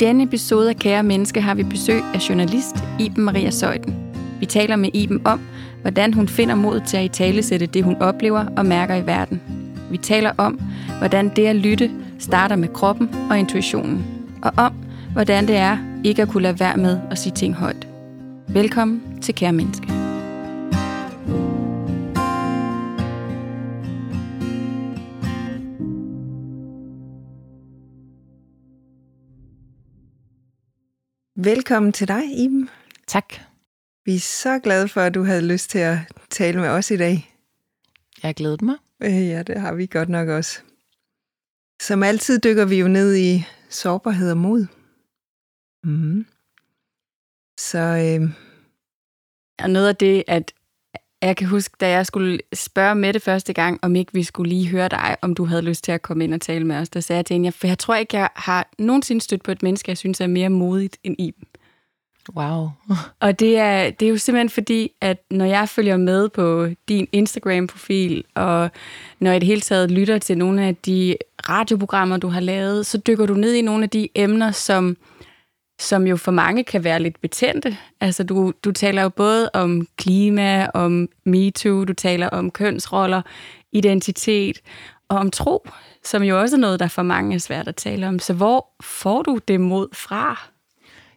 denne episode af Kære Menneske har vi besøg af journalist Iben Maria Søjden. Vi taler med Iben om, hvordan hun finder mod til at i talesætte det, hun oplever og mærker i verden. Vi taler om, hvordan det at lytte starter med kroppen og intuitionen. Og om, hvordan det er ikke at kunne lade være med at sige ting højt. Velkommen til Kære Menneske. Velkommen til dig, Iben. Tak. Vi er så glade for, at du havde lyst til at tale med os i dag. Jeg har glædet mig. Øh, Ja, det har vi godt nok også. Som altid dykker vi jo ned i sårbarhed og mod. Mm. Så øh, Og noget af det, at jeg kan huske, da jeg skulle spørge med det første gang, om ikke vi skulle lige høre dig, om du havde lyst til at komme ind og tale med os, der sagde jeg til hende, for jeg tror ikke, jeg har nogensinde stødt på et menneske, jeg synes er mere modigt end Iben. Wow. Og det er, det er jo simpelthen fordi, at når jeg følger med på din Instagram-profil, og når jeg i det hele taget lytter til nogle af de radioprogrammer, du har lavet, så dykker du ned i nogle af de emner, som, som jo for mange kan være lidt betændte. Altså, du, du taler jo både om klima, om MeToo, du taler om kønsroller, identitet og om tro, som jo også er noget, der for mange er svært at tale om. Så hvor får du det mod fra?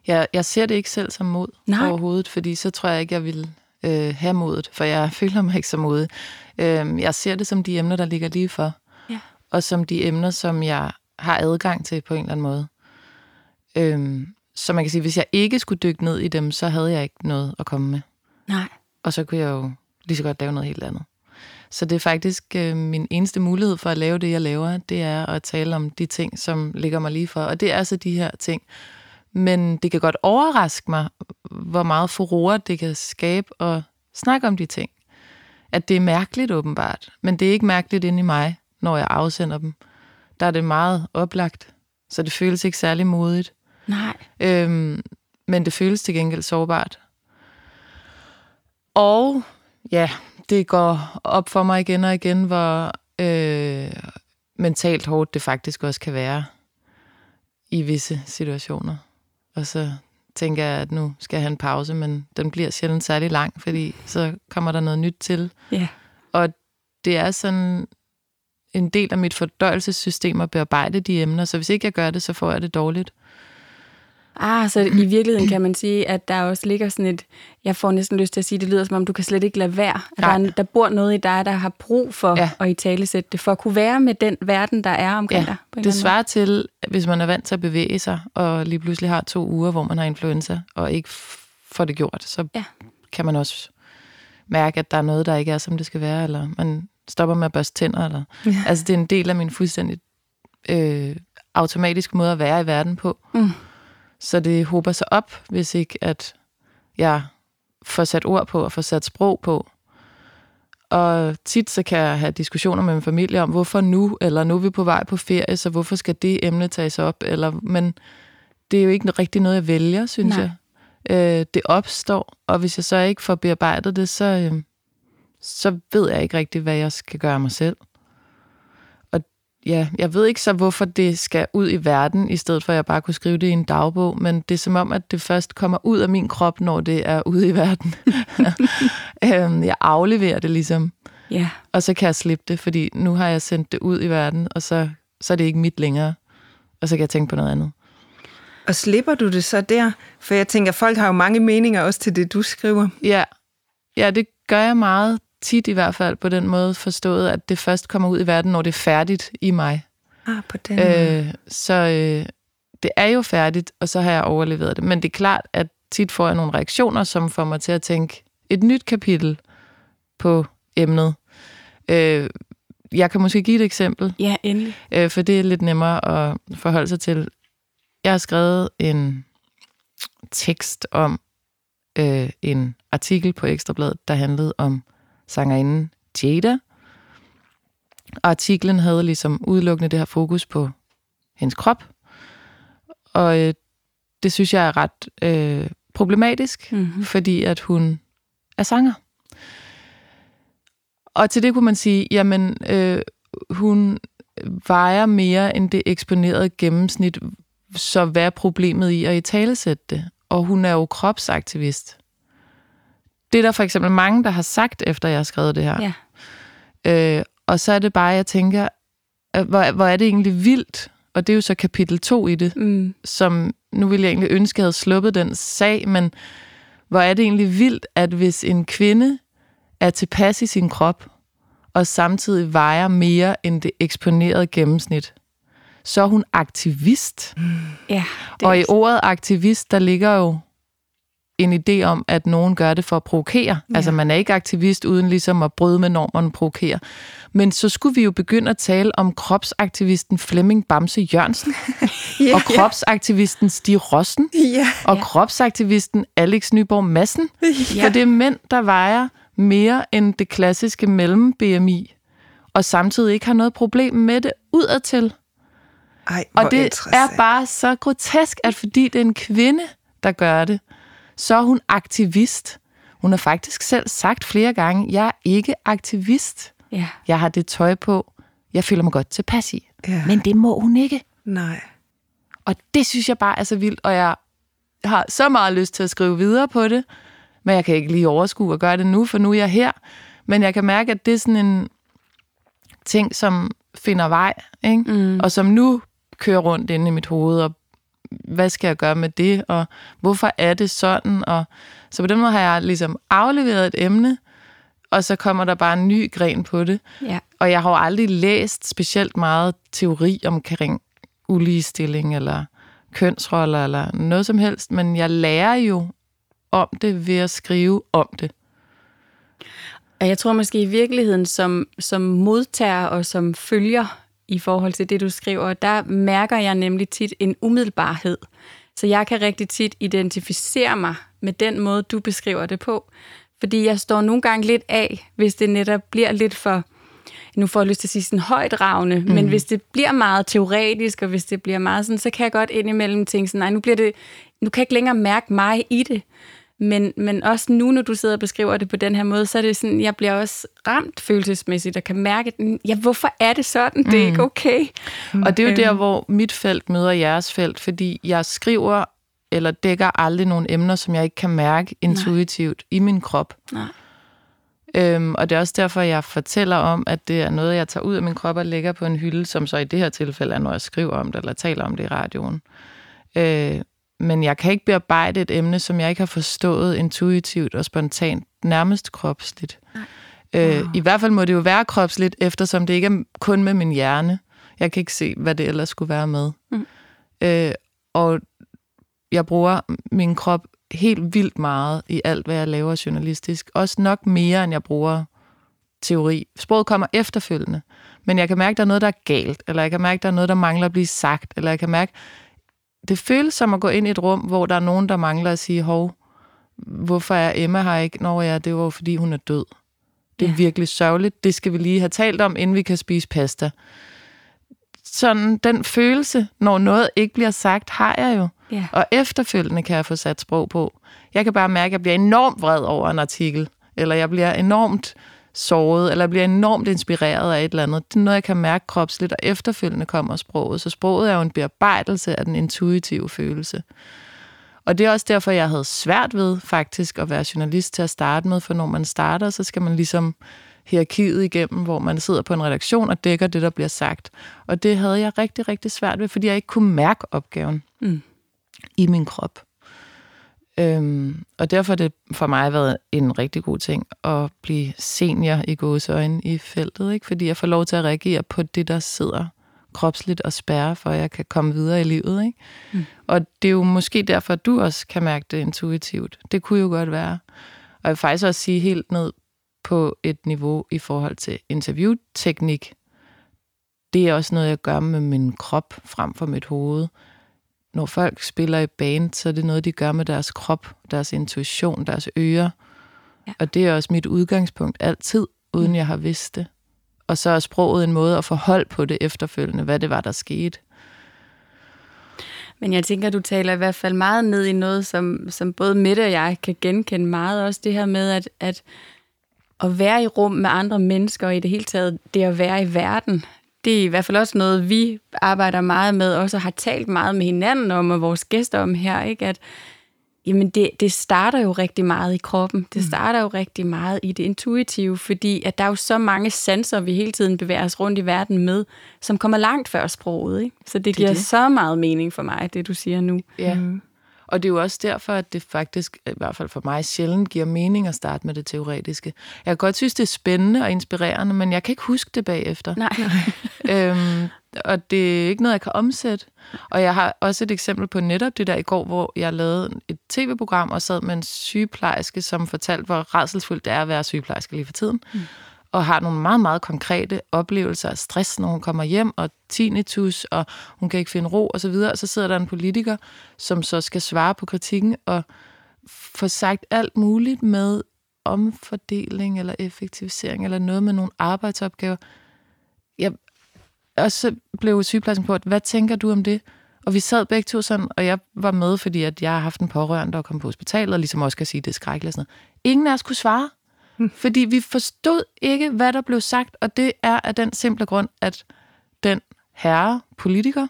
Jeg, jeg ser det ikke selv som mod Nej. overhovedet, fordi så tror jeg ikke, jeg vil øh, have modet, for jeg føler mig ikke så modig. Øh, jeg ser det som de emner, der ligger lige for, Ja. og som de emner, som jeg har adgang til på en eller anden måde. Øh, så man kan sige, hvis jeg ikke skulle dykke ned i dem, så havde jeg ikke noget at komme med. Nej. Og så kunne jeg jo lige så godt lave noget helt andet. Så det er faktisk øh, min eneste mulighed for at lave det, jeg laver, det er at tale om de ting, som ligger mig lige for. Og det er så de her ting. Men det kan godt overraske mig, hvor meget furore det kan skabe at snakke om de ting. At det er mærkeligt åbenbart, men det er ikke mærkeligt inde i mig, når jeg afsender dem. Der er det meget oplagt, så det føles ikke særlig modigt. Nej. Øhm, men det føles til gengæld sårbart. Og ja, det går op for mig igen og igen, hvor øh, mentalt hårdt det faktisk også kan være i visse situationer. Og så tænker jeg, at nu skal jeg have en pause, men den bliver sjældent særlig lang, fordi så kommer der noget nyt til. Ja. Og det er sådan en del af mit fordøjelsessystem at bearbejde de emner, så hvis ikke jeg gør det, så får jeg det dårligt. Ah, så i virkeligheden kan man sige, at der også ligger sådan et, jeg får næsten lyst til at sige, det lyder som om, du kan slet ikke lade være. At der, er, der bor noget i dig, der har brug for Ja. at i tale sætte det, for at kunne være med den verden, der er omkring dig. På det svarer til, hvis man er vant til at bevæge sig, og lige pludselig har to uger, hvor man har influenza, og ikke får det gjort, så Ja. kan man også mærke, at der er noget, der ikke er, som det skal være, eller man stopper med at børste tænder. Eller, Ja. Altså, det er en del af min fuldstændig øh, automatiske måde at være i verden på. Mm. Så det håber sig op, hvis ikke at jeg får sat ord på og får sat sprog på. Og tit så kan jeg have diskussioner med min familie om, hvorfor nu, eller nu er vi på vej på ferie, så hvorfor skal det emne tages op? Eller, men det er jo ikke rigtig noget, jeg vælger, synes Nej. jeg. Øh, det opstår, og hvis jeg så ikke får bearbejdet det, så, øh, så ved jeg ikke rigtig, hvad jeg skal gøre mig selv. Ja, jeg ved ikke så, hvorfor det skal ud i verden, i stedet for at jeg bare kunne skrive det i en dagbog, men det er som om, at det først kommer ud af min krop, når det er ude i verden. øhm, jeg afleverer det ligesom, Ja. og så kan jeg slippe det, fordi nu har jeg sendt det ud i verden, og så, så er det ikke mit længere. Og så kan jeg tænke på noget andet. og slipper du det så der? For jeg tænker, folk har jo mange meninger også til det, du skriver. Ja, ja det gør jeg meget tit i hvert fald på den måde forstået, at det først kommer ud i verden, når det er færdigt i mig. Ah, på den. Øh, så øh, det er jo færdigt, og så har jeg overleveret det. Men det er klart, at tit får jeg nogle reaktioner, som får mig til at tænke et nyt kapitel på emnet. Øh, jeg kan måske give et eksempel, Ja, endelig. øh, for det er lidt nemmere at forholde sig til. Jeg har skrevet en tekst om øh, en artikel på Ekstrabladet, der handlede om sangerinden Jada. Og artiklen havde ligesom udelukkende det her fokus på hendes krop. Og øh, det synes jeg er ret øh, problematisk, Mm-hmm. fordi at hun er sanger. Og til det kunne man sige, jamen, øh, hun vejer mere end det eksponerede gennemsnit. så hvad er problemet i at i talesætte det? Og hun er jo kropsaktivist. Det er der for eksempel mange, der har sagt, efter jeg har skrevet det her. Ja. Øh, og så er det bare, jeg tænker, hvor, hvor er det egentlig vildt, og det er jo så kapitel 2 i det, Mm. som nu ville jeg egentlig ønske, at jeg havde sluppet den sag, men hvor er det egentlig vildt, at hvis en kvinde er tilpas i sin krop, og samtidig vejer mere end det eksponerede gennemsnit, så er hun aktivist. Ja, Det og i ordet aktivist, der ligger jo en idé om, at nogen gør det for at provokere. Ja. Altså man er ikke aktivist uden ligesom at bryde med normerne provokere. Men så skulle vi jo begynde at tale om kropsaktivisten Flemming Bamse Jørgensen, Ja, og kropsaktivisten Stig Rossen, ja. og kropsaktivisten Alex Nyborg Madsen. Ja. For det er mænd, der vejer mere end det klassiske mellem-BMI, og samtidig ikke har noget problem med det udadtil. Ej, Og det er bare så grotesk, at fordi det er en kvinde, der gør det, så er hun aktivist. Hun har faktisk selv sagt flere gange, jeg er ikke aktivist. Ja. Jeg har det tøj på, jeg føler mig godt tilpas i. Ja. Men det må hun ikke. Nej. Og det synes jeg bare er så vildt, og jeg har så meget lyst til at skrive videre på det, men jeg kan ikke lige overskue at gøre det nu, for nu er jeg her. Men jeg kan mærke, at det er sådan en ting, som finder vej, ikke? Mm. og som nu kører rundt inde i mit hoved, og hvad skal jeg gøre med det, og hvorfor er det sådan? Og så på den måde har jeg ligesom afleveret et emne, og så kommer der bare en ny gren på det. Ja. Og jeg har jo aldrig læst specielt meget teori omkring uligestilling eller kønsroller eller noget som helst, men jeg lærer jo om det ved at skrive om det. Og jeg tror måske i virkeligheden, som, som modtager og som følger i forhold til det, du skriver, der mærker jeg nemlig tit en umiddelbarhed. Så jeg kan rigtig tit identificere mig med den måde, du beskriver det på. Fordi jeg står nogle gange lidt af, hvis det netop bliver lidt for, nu får jeg lyst til at sige sådan højdragende, mm. men hvis det bliver meget teoretisk, og hvis det bliver meget sådan, så kan jeg godt indimellem tænke sådan, nej, nu bliver det, nu kan jeg ikke længere mærke mig i det. Men, men også nu, når du sidder og beskriver det på den her måde, så er det sådan, jeg bliver også ramt følelsesmæssigt og kan mærke, at, ja, hvorfor er det sådan? Det er ikke okay. Og det er jo der, hvor mit felt møder jeres felt, fordi jeg skriver eller dækker aldrig nogle emner, som jeg ikke kan mærke intuitivt i min krop. Nej. Øhm, og det er også derfor, jeg fortæller om, at det er noget, jeg tager ud af min krop og lægger på en hylde, som så i det her tilfælde er, når jeg skriver om det, eller taler om det i radioen. Øh, men jeg kan ikke bearbejde et emne, som jeg ikke har forstået intuitivt og spontant, nærmest kropsligt. Øh, I hvert fald må det jo være kropsligt, eftersom det ikke er kun med min hjerne. Jeg kan ikke se, hvad det ellers skulle være med. Mm. Øh, og jeg bruger min krop helt vildt meget i alt, hvad jeg laver journalistisk. Også nok mere, end jeg bruger teori. Sproget kommer efterfølgende. Men jeg kan mærke, at der er noget, der er galt, eller jeg kan mærke, at der er noget, der mangler at blive sagt, eller jeg kan mærke, det føles som at gå ind i et rum, hvor der er nogen, der mangler at sige, hov, hvorfor er Emma her ikke? Når ja, det var jo, fordi hun er død. Det er ja. virkelig sørgeligt. Det skal vi lige have talt om, inden vi kan spise pasta. Sådan den følelse, når noget ikke bliver sagt, har jeg jo. Ja. Og efterfølgende kan jeg få sat sprog på. Jeg kan bare mærke, at jeg bliver enormt vred over en artikel, eller jeg bliver enormt såret, eller jeg bliver enormt inspireret af et eller andet. Det er noget, jeg kan mærke kropsligt, og efterfølgende kommer sproget. Så sproget er jo en bearbejdelse af den intuitive følelse. Og det er også derfor, jeg havde svært ved faktisk at være journalist til at starte med, for når man starter, så skal man ligesom hierarkiet igennem, hvor man sidder på en redaktion og dækker det, der bliver sagt. Og det havde jeg rigtig, rigtig svært ved, fordi jeg ikke kunne mærke opgaven Mm. i min krop. Øhm, og derfor har det for mig været en rigtig god ting at blive senior i gåseøjne i feltet, ikke? fordi jeg får lov til at reagere på det, der sidder kropsligt og spærre, for at jeg kan komme videre i livet. Ikke? Mm. Og det er jo måske derfor, at du også kan mærke det intuitivt. Det kunne jo godt være. Og jeg vil faktisk også sige helt ned på et niveau i forhold til interviewteknik. Det er også noget, jeg gør med min krop frem for mit hoved når folk spiller i band, så er det noget, de gør med deres krop, deres intuition, deres ører. Ja. Og det er også mit udgangspunkt altid, uden jeg har vidst det. Og så er sproget en måde at få hold på det efterfølgende, hvad det var, der skete. Men jeg tænker, du taler i hvert fald meget ned i noget, som, som både Mette og jeg kan genkende meget. Også det her med, at, at at være i rum med andre mennesker, og i det hele taget det at være i verden, det er i hvert fald også noget, vi arbejder meget med, også har talt meget med hinanden om, og vores gæster om her, ikke? at jamen det, det starter jo rigtig meget i kroppen. Det starter jo rigtig meget i det intuitive, fordi at der er jo så mange sanser, vi hele tiden bevæger os rundt i verden med, som kommer langt før sproget. Ikke? Så det, det giver det. så meget mening for mig, det du siger nu. Ja. Mm. Og det er jo også derfor, at det faktisk, i hvert fald for mig, sjældent giver mening at starte med det teoretiske. Jeg kan godt synes, det er spændende og inspirerende, men jeg kan ikke huske det bagefter. Nej. øhm, og det er ikke noget, jeg kan omsætte. Og jeg har også et eksempel på netop det der i går, hvor jeg lavede et tv-program og sad med en sygeplejerske, som fortalte, hvor redselsfuldt det er at være sygeplejerske lige for tiden. Mm og har nogle meget, meget konkrete oplevelser af stress, når hun kommer hjem, og tinnitus, og hun kan ikke finde ro, og så videre. Og så sidder der en politiker, som så skal svare på kritikken, og få sagt alt muligt med omfordeling, eller effektivisering, eller noget med nogle arbejdsopgaver. Jeg, og så blev sygeplejersken på, at hvad tænker du om det? Og vi sad begge to sådan, og jeg var med, fordi at jeg har haft en pårørende, der kom på hospitalet, og ligesom også kan sige, at det er skrækkeligt og sådan noget. Ingen af os kunne svare. Fordi vi forstod ikke, hvad der blev sagt, og det er af den simple grund, at den herre politiker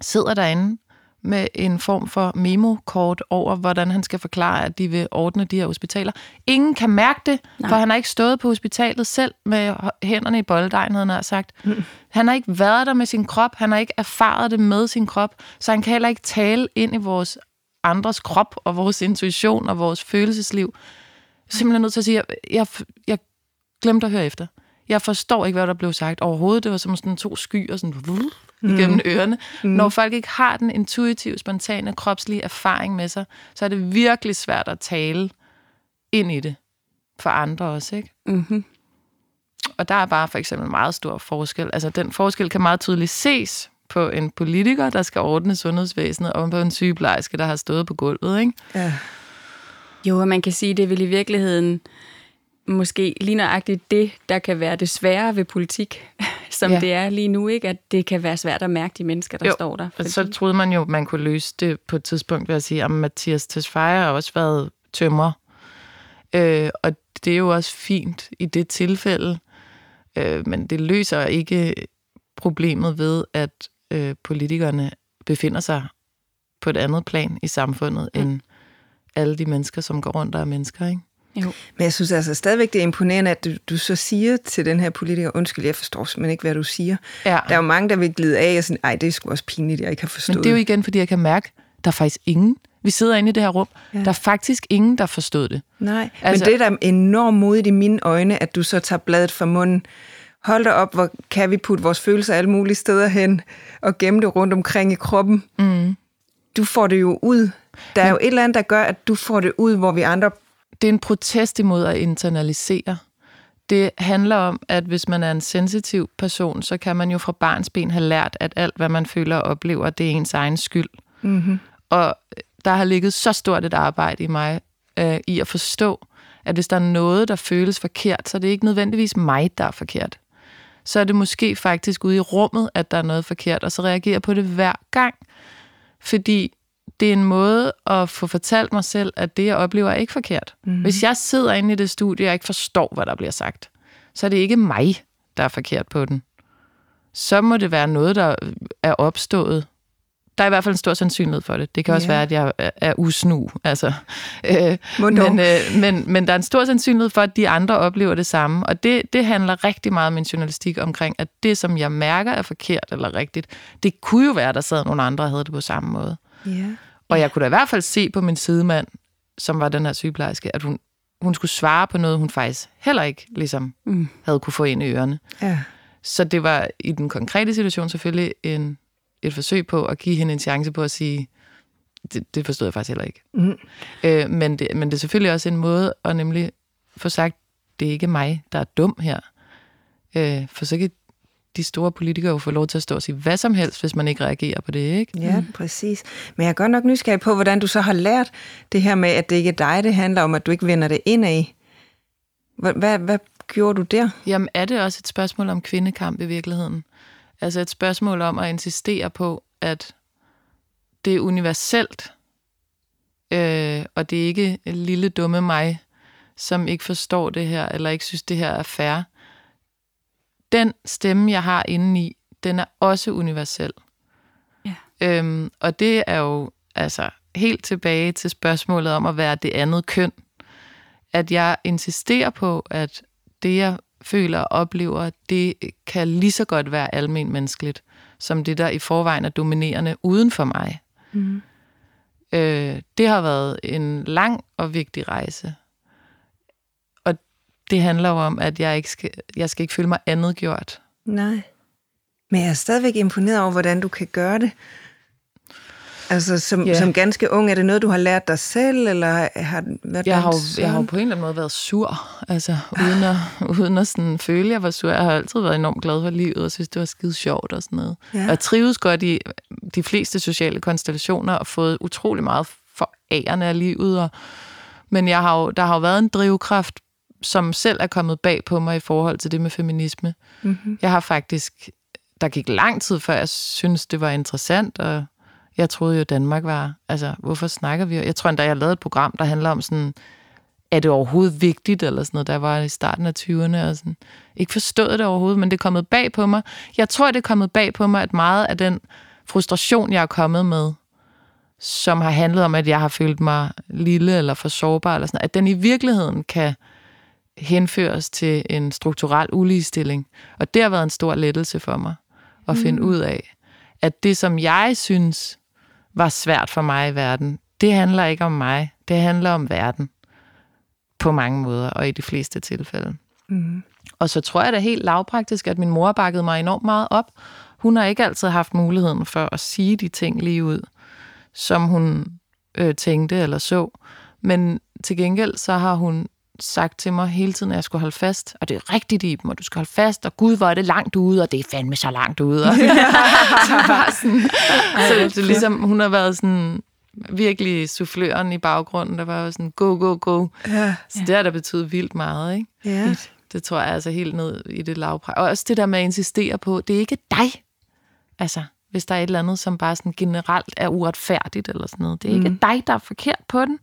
sidder derinde med en form for memo-kort over, hvordan han skal forklare, at de vil ordne de her hospitaler. Ingen kan mærke det, Nej. for han har ikke stået på hospitalet selv med hænderne i bolddejen, havde han sagt. Mm. Han har ikke været der med sin krop, han har ikke erfaret det med sin krop, så han kan heller ikke tale ind i vores andres krop og vores intuition og vores følelsesliv simpelthen nødt til at sige, jeg, jeg, jeg glemte at høre efter. Jeg forstår ikke, hvad der blev sagt overhovedet. Det var som sådan to skyer sådan, mm. igennem ørerne. Mm. Når folk ikke har den intuitive, spontane, kropslige erfaring med sig, så er det virkelig svært at tale ind i det for andre også. Ikke? Mm-hmm. Og der er bare for eksempel meget stor forskel. Altså den forskel kan meget tydeligt ses på en politiker, der skal ordne sundhedsvæsenet, og på en sygeplejerske, der har stået på gulvet. Ikke? Ja. Jo, og man kan sige, det vel i virkeligheden måske lige nøjagtigt det, der kan være det svære ved politik, som ja. det er lige nu, ikke? at det kan være svært at mærke de mennesker, der jo, står der. Fordi... så troede man jo, man kunne løse det på et tidspunkt ved at sige, at Mathias Tesfaye har også været tømmer. Øh, og det er jo også fint i det tilfælde, øh, men det løser ikke problemet ved, at øh, politikerne befinder sig på et andet plan i samfundet, mm. end alle de mennesker, som går rundt og er mennesker, ikke? Jo. Men jeg synes altså stadigvæk, det er imponerende, at du, du så siger til den her politiker, undskyld, jeg forstår simpelthen ikke, hvad du siger. Ja. Der er jo mange, der vil glide af og sige, ej, det er sgu også pinligt, jeg ikke har forstået. Men det er jo igen, fordi jeg kan mærke, der er faktisk ingen, vi sidder inde i det her rum, ja. der er faktisk ingen, der forstod det. Nej, altså, men det er da enormt modigt i mine øjne, at du så tager bladet fra munden. Hold da op, hvor kan vi putte vores følelser alle mulige steder hen, og gemme det rundt omkring i kroppen. Mm. Du får det jo ud der er jo et eller andet, der gør, at du får det ud, hvor vi andre... Det er en protest imod at internalisere. Det handler om, at hvis man er en sensitiv person, så kan man jo fra barns ben have lært, at alt, hvad man føler og oplever, det er ens egen skyld. Mm-hmm. Og der har ligget så stort et arbejde i mig, øh, i at forstå, at hvis der er noget, der føles forkert, så er det ikke nødvendigvis mig, der er forkert. Så er det måske faktisk ude i rummet, at der er noget forkert, og så reagerer på det hver gang. Fordi det er en måde at få fortalt mig selv, at det, jeg oplever, er ikke forkert. Mm. Hvis jeg sidder inde i det studie, og ikke forstår, hvad der bliver sagt, så er det ikke mig, der er forkert på den. Så må det være noget, der er opstået. Der er i hvert fald en stor sandsynlighed for det. Det kan også ja. være, at jeg er usnu. Altså, øh, men, øh, men, men der er en stor sandsynlighed for, at de andre oplever det samme. Og det, det handler rigtig meget om min journalistik omkring, at det, som jeg mærker, er forkert eller rigtigt. Det kunne jo være, at der sad nogle andre og havde det på samme måde. Ja. Og jeg kunne da i hvert fald se på min sidemand, som var den her sygeplejerske, at hun, hun skulle svare på noget, hun faktisk heller ikke ligesom, mm. havde kunne få ind i ørerne. Ja. Så det var i den konkrete situation selvfølgelig en, et forsøg på at give hende en chance på at sige, det, det forstod jeg faktisk heller ikke. Mm. Øh, men, det, men det er selvfølgelig også en måde at nemlig få sagt, det er ikke mig, der er dum her. Øh, for så kan de store politikere jo få lov til at stå og sige hvad som helst, hvis man ikke reagerer på det, ikke? Ja, mm. præcis. Men jeg er godt nok nysgerrig på, hvordan du så har lært det her med, at det ikke er dig, det handler om, at du ikke vender det ind af. Hvad, hvad, hvad gjorde du der? Jamen, er det også et spørgsmål om kvindekamp i virkeligheden? Altså et spørgsmål om at insistere på, at det er universelt, øh, og det er ikke en lille dumme mig, som ikke forstår det her, eller ikke synes, det her er fair den stemme, jeg har indeni, den er også universel. Ja. Øhm, og det er jo altså helt tilbage til spørgsmålet om at være det andet køn. At jeg insisterer på, at det, jeg føler og oplever, det kan lige så godt være almen menneskeligt, som det, der i forvejen er dominerende uden for mig. Mm. Øh, det har været en lang og vigtig rejse. Det handler jo om, at jeg ikke skal, jeg skal ikke føle mig andet gjort. Nej. Men jeg er stadigvæk imponeret over, hvordan du kan gøre det. Altså, som, Ja. som ganske ung, er det noget, du har lært dig selv, eller har været Jeg har, jo, jeg har jo på en eller anden måde været sur, altså uden at, uden at sådan føle, at jeg var sur. Jeg har altid været enormt glad for livet, og synes, det var skide sjovt og sådan noget. Ja. Og jeg trives godt i de fleste sociale konstellationer, og fået utrolig meget forærende af livet. Og, men jeg har jo, der har jo været en drivkraft, som selv er kommet bag på mig i forhold til det med feminisme. Mhm. Jeg har faktisk, der gik lang tid før, jeg synes, det var interessant, og jeg troede jo, Danmark var, altså, hvorfor snakker vi? Jeg tror endda, jeg lavede et program, der handler om sådan, er det overhovedet vigtigt, eller sådan noget, der var i starten af 20'erne, og sådan, ikke forstået det overhovedet, men det er kommet bag på mig. Jeg tror, det er kommet bag på mig, at meget af den frustration, jeg er kommet med, som har handlet om, at jeg har følt mig lille eller for sårbar, eller sådan, at den i virkeligheden kan henføres til en strukturel uligestilling. Og det har været en stor lettelse for mig at finde ud af, at det, som jeg synes var svært for mig i verden, det handler ikke om mig. Det handler om verden på mange måder, og i de fleste tilfælde. Mhm. Og så tror jeg da helt lavpraktisk, at min mor bakkede mig enormt meget op. Hun har ikke altid haft muligheden for at sige de ting lige ud, som hun øh, tænkte eller så. Men til gengæld så har hun sagt til mig hele tiden, at jeg skulle holde fast. Og det er rigtigt, Iben, og du skal holde fast. Og gud, hvor er det langt ude, og det er fandme så langt ude. Og så bare sådan, så det er ligesom, hun har været sådan virkelig souffløren i baggrunden, der var jo sådan, go, go, go. Ja, Så det har da betydet vildt meget, ikke? ja. Det tror jeg altså helt ned i det lavpræg. Og også det der med at insistere på, det er ikke dig. Altså, hvis der er et eller andet, som bare sådan generelt er uretfærdigt eller sådan noget. Det er mm. ikke dig, der er forkert på den.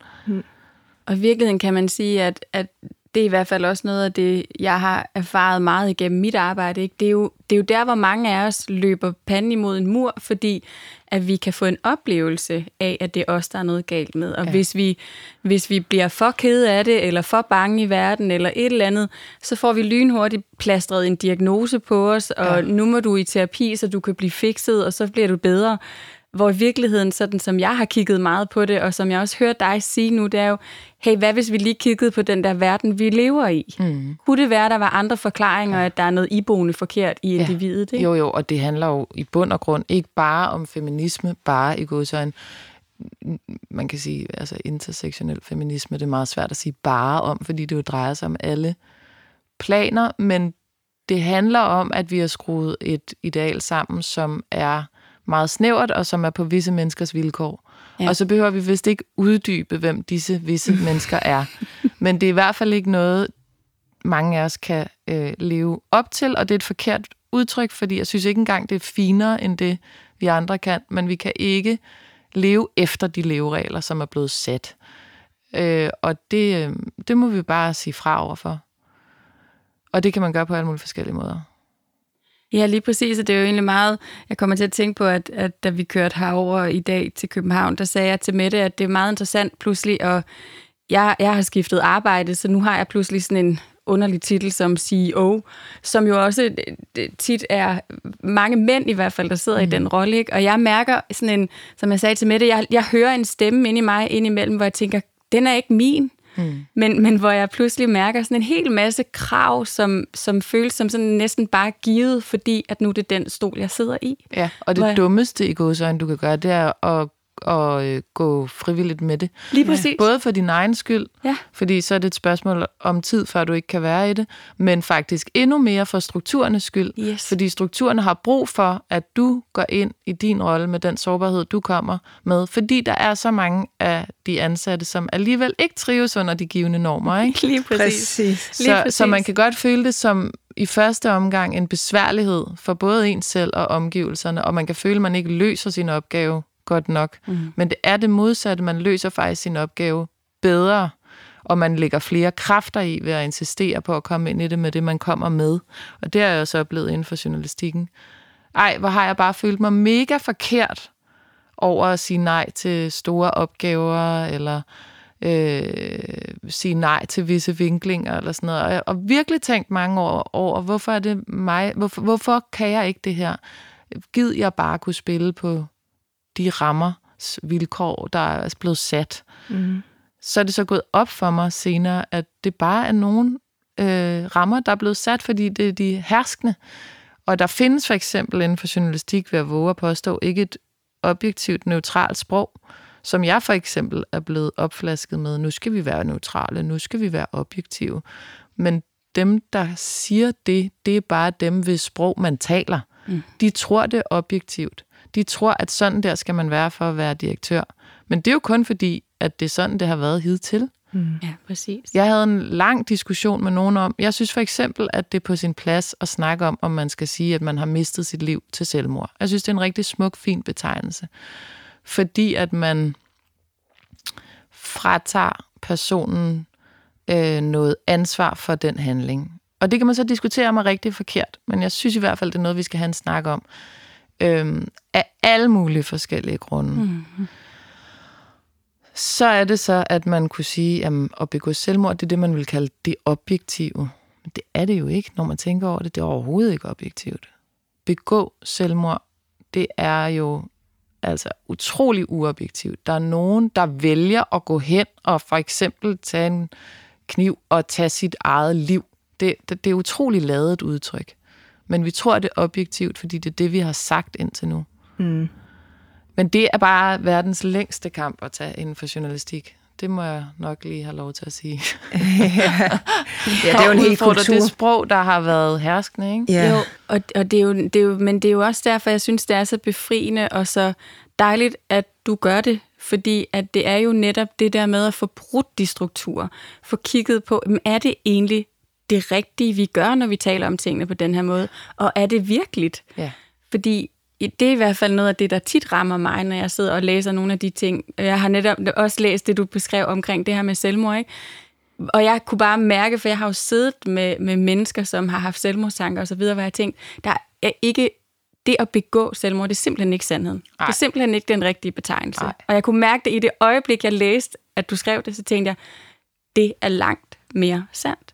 Og i virkeligheden kan man sige, at, at det er i hvert fald også noget af det, jeg har erfaret meget igennem mit arbejde. Ikke? Det, er jo, det er jo der, hvor mange af os løber panden imod en mur, fordi at vi kan få en oplevelse af, at det er os, der er noget galt med. Og Ja. hvis, vi, hvis vi bliver for kede af det, eller for bange i verden, eller et eller andet, så får vi lynhurtigt plastret en diagnose på os, og ja. nu må du i terapi, så du kan blive fikset, og så bliver du bedre. Hvor i virkeligheden, sådan som jeg har kigget meget på det, og som jeg også hører dig sige nu, det er jo, hey, hvad hvis vi lige kiggede på den der verden, vi lever i? Mm. Kunne det være, der var andre forklaringer, at der er noget iboende forkert i Ja. individet? Ikke? Jo, jo, og det handler jo i bund og grund ikke bare om feminisme, bare i godsøjne. Man kan sige, altså intersektionel feminisme, det er meget svært at sige bare om, fordi det jo drejer sig om alle planer, men det handler om, at vi har skruet et ideal sammen, som er meget snævert, og som er på visse menneskers vilkår. Ja. Og så behøver vi vist ikke uddybe, hvem disse visse mennesker er. Men det er i hvert fald ikke noget, mange af os kan øh, leve op til, og det er et forkert udtryk, fordi jeg synes ikke engang, det er finere end det, vi andre kan, men vi kan ikke leve efter de leveregler, som er blevet sat. Øh, og det, øh, det må vi bare sige fra overfor. Og det kan man gøre på alle mulige forskellige måder. Ja, lige præcis, og det er jo egentlig meget, jeg kommer til at tænke på, at, at da vi kørte herover i dag til København, der sagde jeg til Mette, at det er meget interessant pludselig, og jeg, jeg har skiftet arbejde, så nu har jeg pludselig sådan en underlig titel som CEO, som jo også øh, det tit er mange mænd i hvert fald, der sidder mm. i den rolle, ikke? og jeg mærker sådan en, som jeg sagde til Mette, jeg, jeg hører en stemme ind i mig indimellem, hvor jeg tænker, den er ikke min, Mm. Men, men hvor jeg pludselig mærker sådan en hel masse krav, som, som føles som sådan næsten bare givet, fordi at nu er det den stol, jeg sidder i. Ja, og det Hvor dummeste i gåsøjne, du kan gøre, det er at, at øh, gå frivilligt med det. Lige præcis. Både for din egen skyld, Ja. fordi så er det et spørgsmål om tid, før du ikke kan være i det, men faktisk endnu mere for strukturernes skyld. Yes. Fordi strukturerne har brug for, at du går ind i din rolle med den sårbarhed, du kommer med, fordi der er så mange af de ansatte, som alligevel ikke trives under de givende normer. Ikke? Lige præcis. Præcis. Lige Så, præcis. så man kan godt føle det som i første omgang en besværlighed for både en selv og omgivelserne, og man kan føle, at man ikke løser sin opgave godt nok. Mm. Men det er det modsatte. Man løser faktisk sin opgave bedre og man lægger flere kræfter i ved at insistere på at komme ind i det med det, man kommer med. Og det er jeg så oplevet inden for journalistikken. Ej, hvor har jeg bare følt mig mega forkert over at sige nej til store opgaver, eller øh, sige nej til visse vinklinger, eller sådan noget. Og, jeg, og virkelig tænkt mange år over, hvorfor er det mig, hvorfor, hvorfor kan jeg ikke det her? Gid jeg bare kunne spille på de rammer, vilkår, der er blevet sat. Mm. Så er det så gået op for mig senere, at det bare er nogle øh, rammer, der er blevet sat, fordi det er de herskende. Og der findes for eksempel inden for journalistik, ved at våge at påstå, ikke et objektivt neutralt sprog, som jeg for eksempel er blevet opflasket med. Nu skal vi være neutrale, nu skal vi være objektive. Men dem, der siger det, det er bare dem, hvis sprog man taler. Mm. De tror det er objektivt. De tror, at sådan der skal man være for at være direktør. Men det er jo kun fordi, at det er sådan, det har været hidtil. Mm. Ja, præcis. Jeg havde en lang diskussion med nogen om, jeg synes for eksempel, at det er på sin plads at snakke om, om man skal sige, at man har mistet sit liv til selvmord. Jeg synes, det er en rigtig smuk, fin betegnelse. Fordi at man fratager personen øh, noget ansvar for den handling. Og det kan man så diskutere mig rigtig forkert, men jeg synes i hvert fald, det er noget, vi skal have en snak om. Øhm, af alle mulige forskellige grunde. Mm-hmm så er det så, at man kunne sige, at at begå selvmord, det er det, man vil kalde det objektive. Men det er det jo ikke, når man tænker over det. Det er overhovedet ikke objektivt. Begå selvmord, det er jo altså utrolig uobjektivt. Der er nogen, der vælger at gå hen og for eksempel tage en kniv og tage sit eget liv. Det, det, det er utrolig ladet udtryk. Men vi tror, det er objektivt, fordi det er det, vi har sagt indtil nu. Mm. Men det er bare verdens længste kamp at tage inden for journalistik. Det må jeg nok lige have lov til at sige. ja. ja, det er jo en helt kultur. det sprog, der har været herskende, ikke? Ja. Jo, og, og det er jo, det er jo, men det er jo også derfor, jeg synes, det er så befriende og så dejligt, at du gør det. Fordi at det er jo netop det der med at få brudt de strukturer. Få kigget på, er det egentlig det rigtige, vi gør, når vi taler om tingene på den her måde? Og er det virkeligt? Ja. Fordi det er i hvert fald noget af det, der tit rammer mig, når jeg sidder og læser nogle af de ting. Jeg har netop også læst det, du beskrev omkring det her med selvmord, ikke? Og jeg kunne bare mærke, for jeg har jo siddet med, med mennesker, som har haft selvmordstanker osv., hvor jeg tænkt, der er ikke det at begå selvmord, det er simpelthen ikke sandheden. Ej. Det er simpelthen ikke den rigtige betegnelse. Ej. Og jeg kunne mærke det i det øjeblik, jeg læste, at du skrev det, så tænkte jeg, det er langt mere sandt.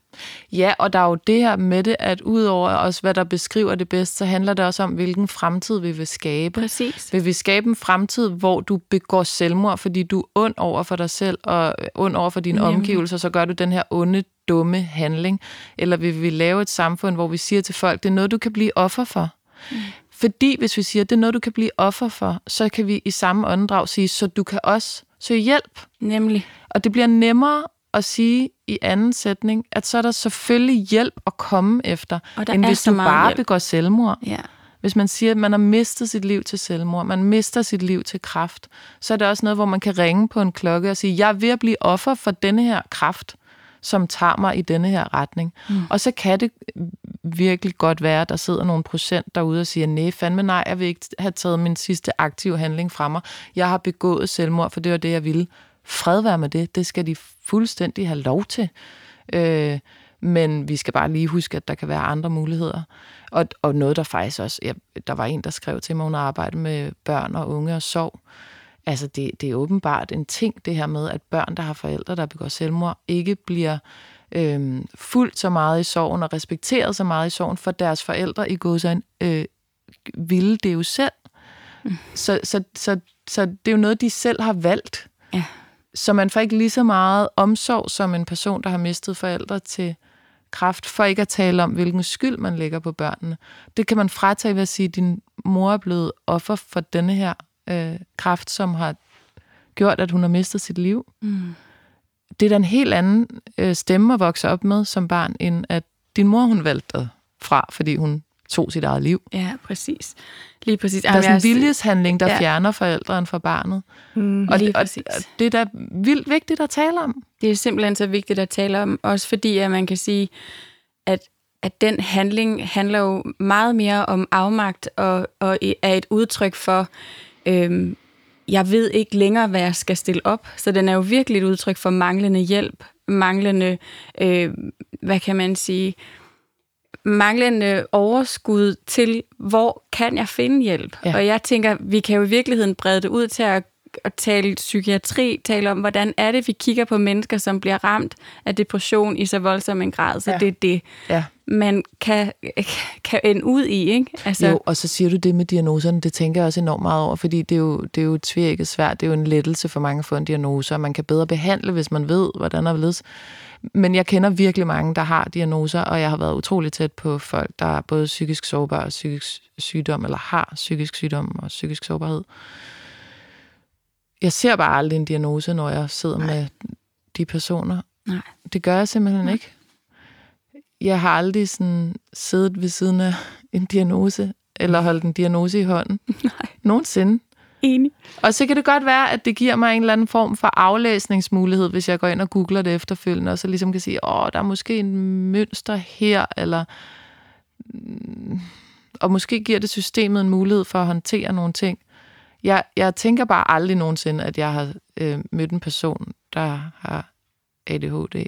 Ja, og der er jo det her med det, at udover også, hvad der beskriver det bedst, så handler det også om, hvilken fremtid vi vil skabe. Præcis. Vil vi skabe en fremtid, hvor du begår selvmord, fordi du er ond over for dig selv og ond over for dine Jamen. omgivelser, så gør du den her onde, dumme handling? Eller vil vi lave et samfund, hvor vi siger til folk, det er noget, du kan blive offer for? Mm. Fordi hvis vi siger, det er noget, du kan blive offer for, så kan vi i samme åndedrag sige, så du kan også søge hjælp. Nemlig. Og det bliver nemmere at sige i anden sætning, at så er der selvfølgelig hjælp at komme efter, og end hvis du bare hjælp. begår selvmord. Ja. Hvis man siger, at man har mistet sit liv til selvmord, man mister sit liv til kraft, så er det også noget, hvor man kan ringe på en klokke og sige, jeg er ved at blive offer for denne her kraft, som tager mig i denne her retning. Mm. Og så kan det virkelig godt være, at der sidder nogle procent derude og siger, nej, fandme nej, jeg vil ikke have taget min sidste aktive handling fra mig. Jeg har begået selvmord, for det var det, jeg ville. Fred være med det. Det skal de fuldstændig have lov til. Øh, men vi skal bare lige huske, at der kan være andre muligheder. Og, og noget, der faktisk også... Ja, der var en, der skrev til mig, hun arbejder med børn og unge og sov. Altså, det, det er åbenbart en ting, det her med, at børn, der har forældre, der begår selvmord, ikke bliver øh, fuldt så meget i sorgen og respekteret så meget i sorgen, for deres forældre i godsøjne øh, ville det jo selv. Mm. Så, så, så, så det er jo noget, de selv har valgt. Ja. Så man får ikke lige så meget omsorg som en person, der har mistet forældre til kraft, for ikke at tale om, hvilken skyld man lægger på børnene. Det kan man fratage ved at sige, at din mor er blevet offer for denne her øh, kraft, som har gjort, at hun har mistet sit liv. Mm. Det er da en helt anden øh, stemme at vokse op med som barn, end at din mor hun valgte fra, fordi hun tog sit eget liv. Ja, præcis. Lige præcis. Der er sådan en viljeshandling, der ja. fjerner forældrene fra barnet. Mm, og, det, og, og det er da vildt vigtigt at tale om. Det er simpelthen så vigtigt at tale om, også fordi at man kan sige, at, at den handling handler jo meget mere om afmagt og, og er et udtryk for øhm, jeg ved ikke længere, hvad jeg skal stille op. Så den er jo virkelig et udtryk for manglende hjælp, manglende, øh, hvad kan man sige, manglende overskud til, hvor kan jeg finde hjælp? Ja. Og jeg tænker, vi kan jo i virkeligheden brede det ud til at at tale psykiatri, tale om, hvordan er det, vi kigger på mennesker, som bliver ramt af depression i så voldsom en grad. Så ja. det er det, ja. man kan, kan ende ud i. Ikke? Altså, jo, og så siger du det med diagnoserne, det tænker jeg også enormt meget over, fordi det er jo, det er jo tvækket svært, det er jo en lettelse for mange at få en diagnose, og man kan bedre behandle, hvis man ved, hvordan er ledes. Men jeg kender virkelig mange, der har diagnoser, og jeg har været utrolig tæt på folk, der er både psykisk sårbare og psykisk sygdom, eller har psykisk sygdom og psykisk sårbarhed jeg ser bare aldrig en diagnose, når jeg sidder Nej. med de personer. Nej. Det gør jeg simpelthen Nej. ikke. Jeg har aldrig sådan siddet ved siden af en diagnose, eller holdt en diagnose i hånden. Nej. Nogensinde. Enig. Og så kan det godt være, at det giver mig en eller anden form for aflæsningsmulighed, hvis jeg går ind og googler det efterfølgende, og så ligesom kan sige, åh, der er måske en mønster her, eller... Mm, og måske giver det systemet en mulighed for at håndtere nogle ting. Jeg, jeg tænker bare aldrig nogensinde, at jeg har øh, mødt en person, der har ADHD.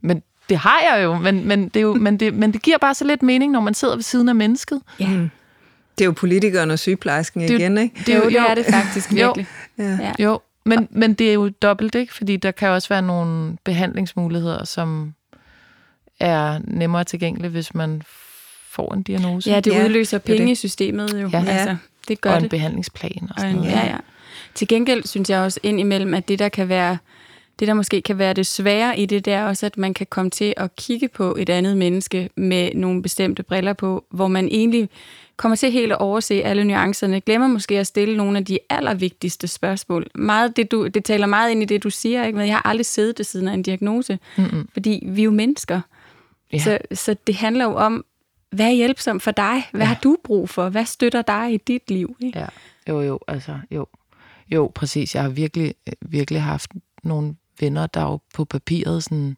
Men det har jeg jo, men, men, det, er jo men, det, men det giver bare så lidt mening, når man sidder ved siden af mennesket. Ja. Det er jo politikeren og sygeplejersken det, igen, ikke? Det, jo, det er det faktisk virkelig. Jo, ja. jo. Men, men det er jo dobbelt, ikke? Fordi der kan også være nogle behandlingsmuligheder, som er nemmere tilgængelige, hvis man får en diagnose. Ja, det udløser ja, penge det. i systemet jo. Ja. Altså det gør og en det. behandlingsplan og sådan og en, noget. Ja, ja. Til gengæld synes jeg også ind imellem, at det der kan være det, der måske kan være det svære i det, det er også, at man kan komme til at kigge på et andet menneske med nogle bestemte briller på, hvor man egentlig kommer til helt at overse alle nuancerne, glemmer måske at stille nogle af de allervigtigste spørgsmål. Meget det, du, det taler meget ind i det, du siger, ikke? men jeg har aldrig siddet ved siden af en diagnose, Mm-mm. fordi vi er jo mennesker. Ja. Så, så det handler jo om, hvad er hjælpsomt for dig? Hvad ja. har du brug for? Hvad støtter dig i dit liv? Ikke? Ja, jo, jo, altså, jo. Jo, præcis. Jeg har virkelig, virkelig haft nogle venner, der jo på papiret sådan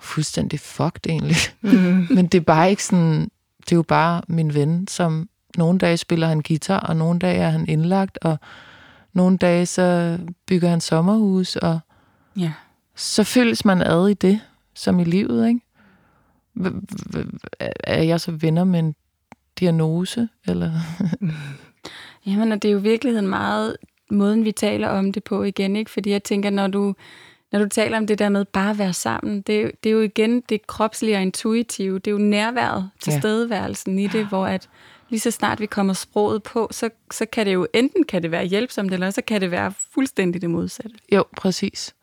fuldstændig fucked egentlig. Mm. Men det er bare ikke sådan, det er jo bare min ven, som nogle dage spiller han guitar, og nogle dage er han indlagt, og nogle dage så bygger han sommerhus, og ja. så føles man ad i det, som i livet, ikke? er jeg så venner med en diagnose? Eller? Jamen, og det er jo i virkeligheden meget måden, vi taler om det på igen, ikke? Fordi jeg tænker, når du, når du taler om det der med bare at være sammen, det, det er jo igen det kropslige og intuitive. Det er jo nærværet, tilstedeværelsen ja. i det, hvor at lige så snart vi kommer sproget på, så, så kan det jo enten kan det være hjælpsomt, eller så kan det være fuldstændig det modsatte. Jo, præcis.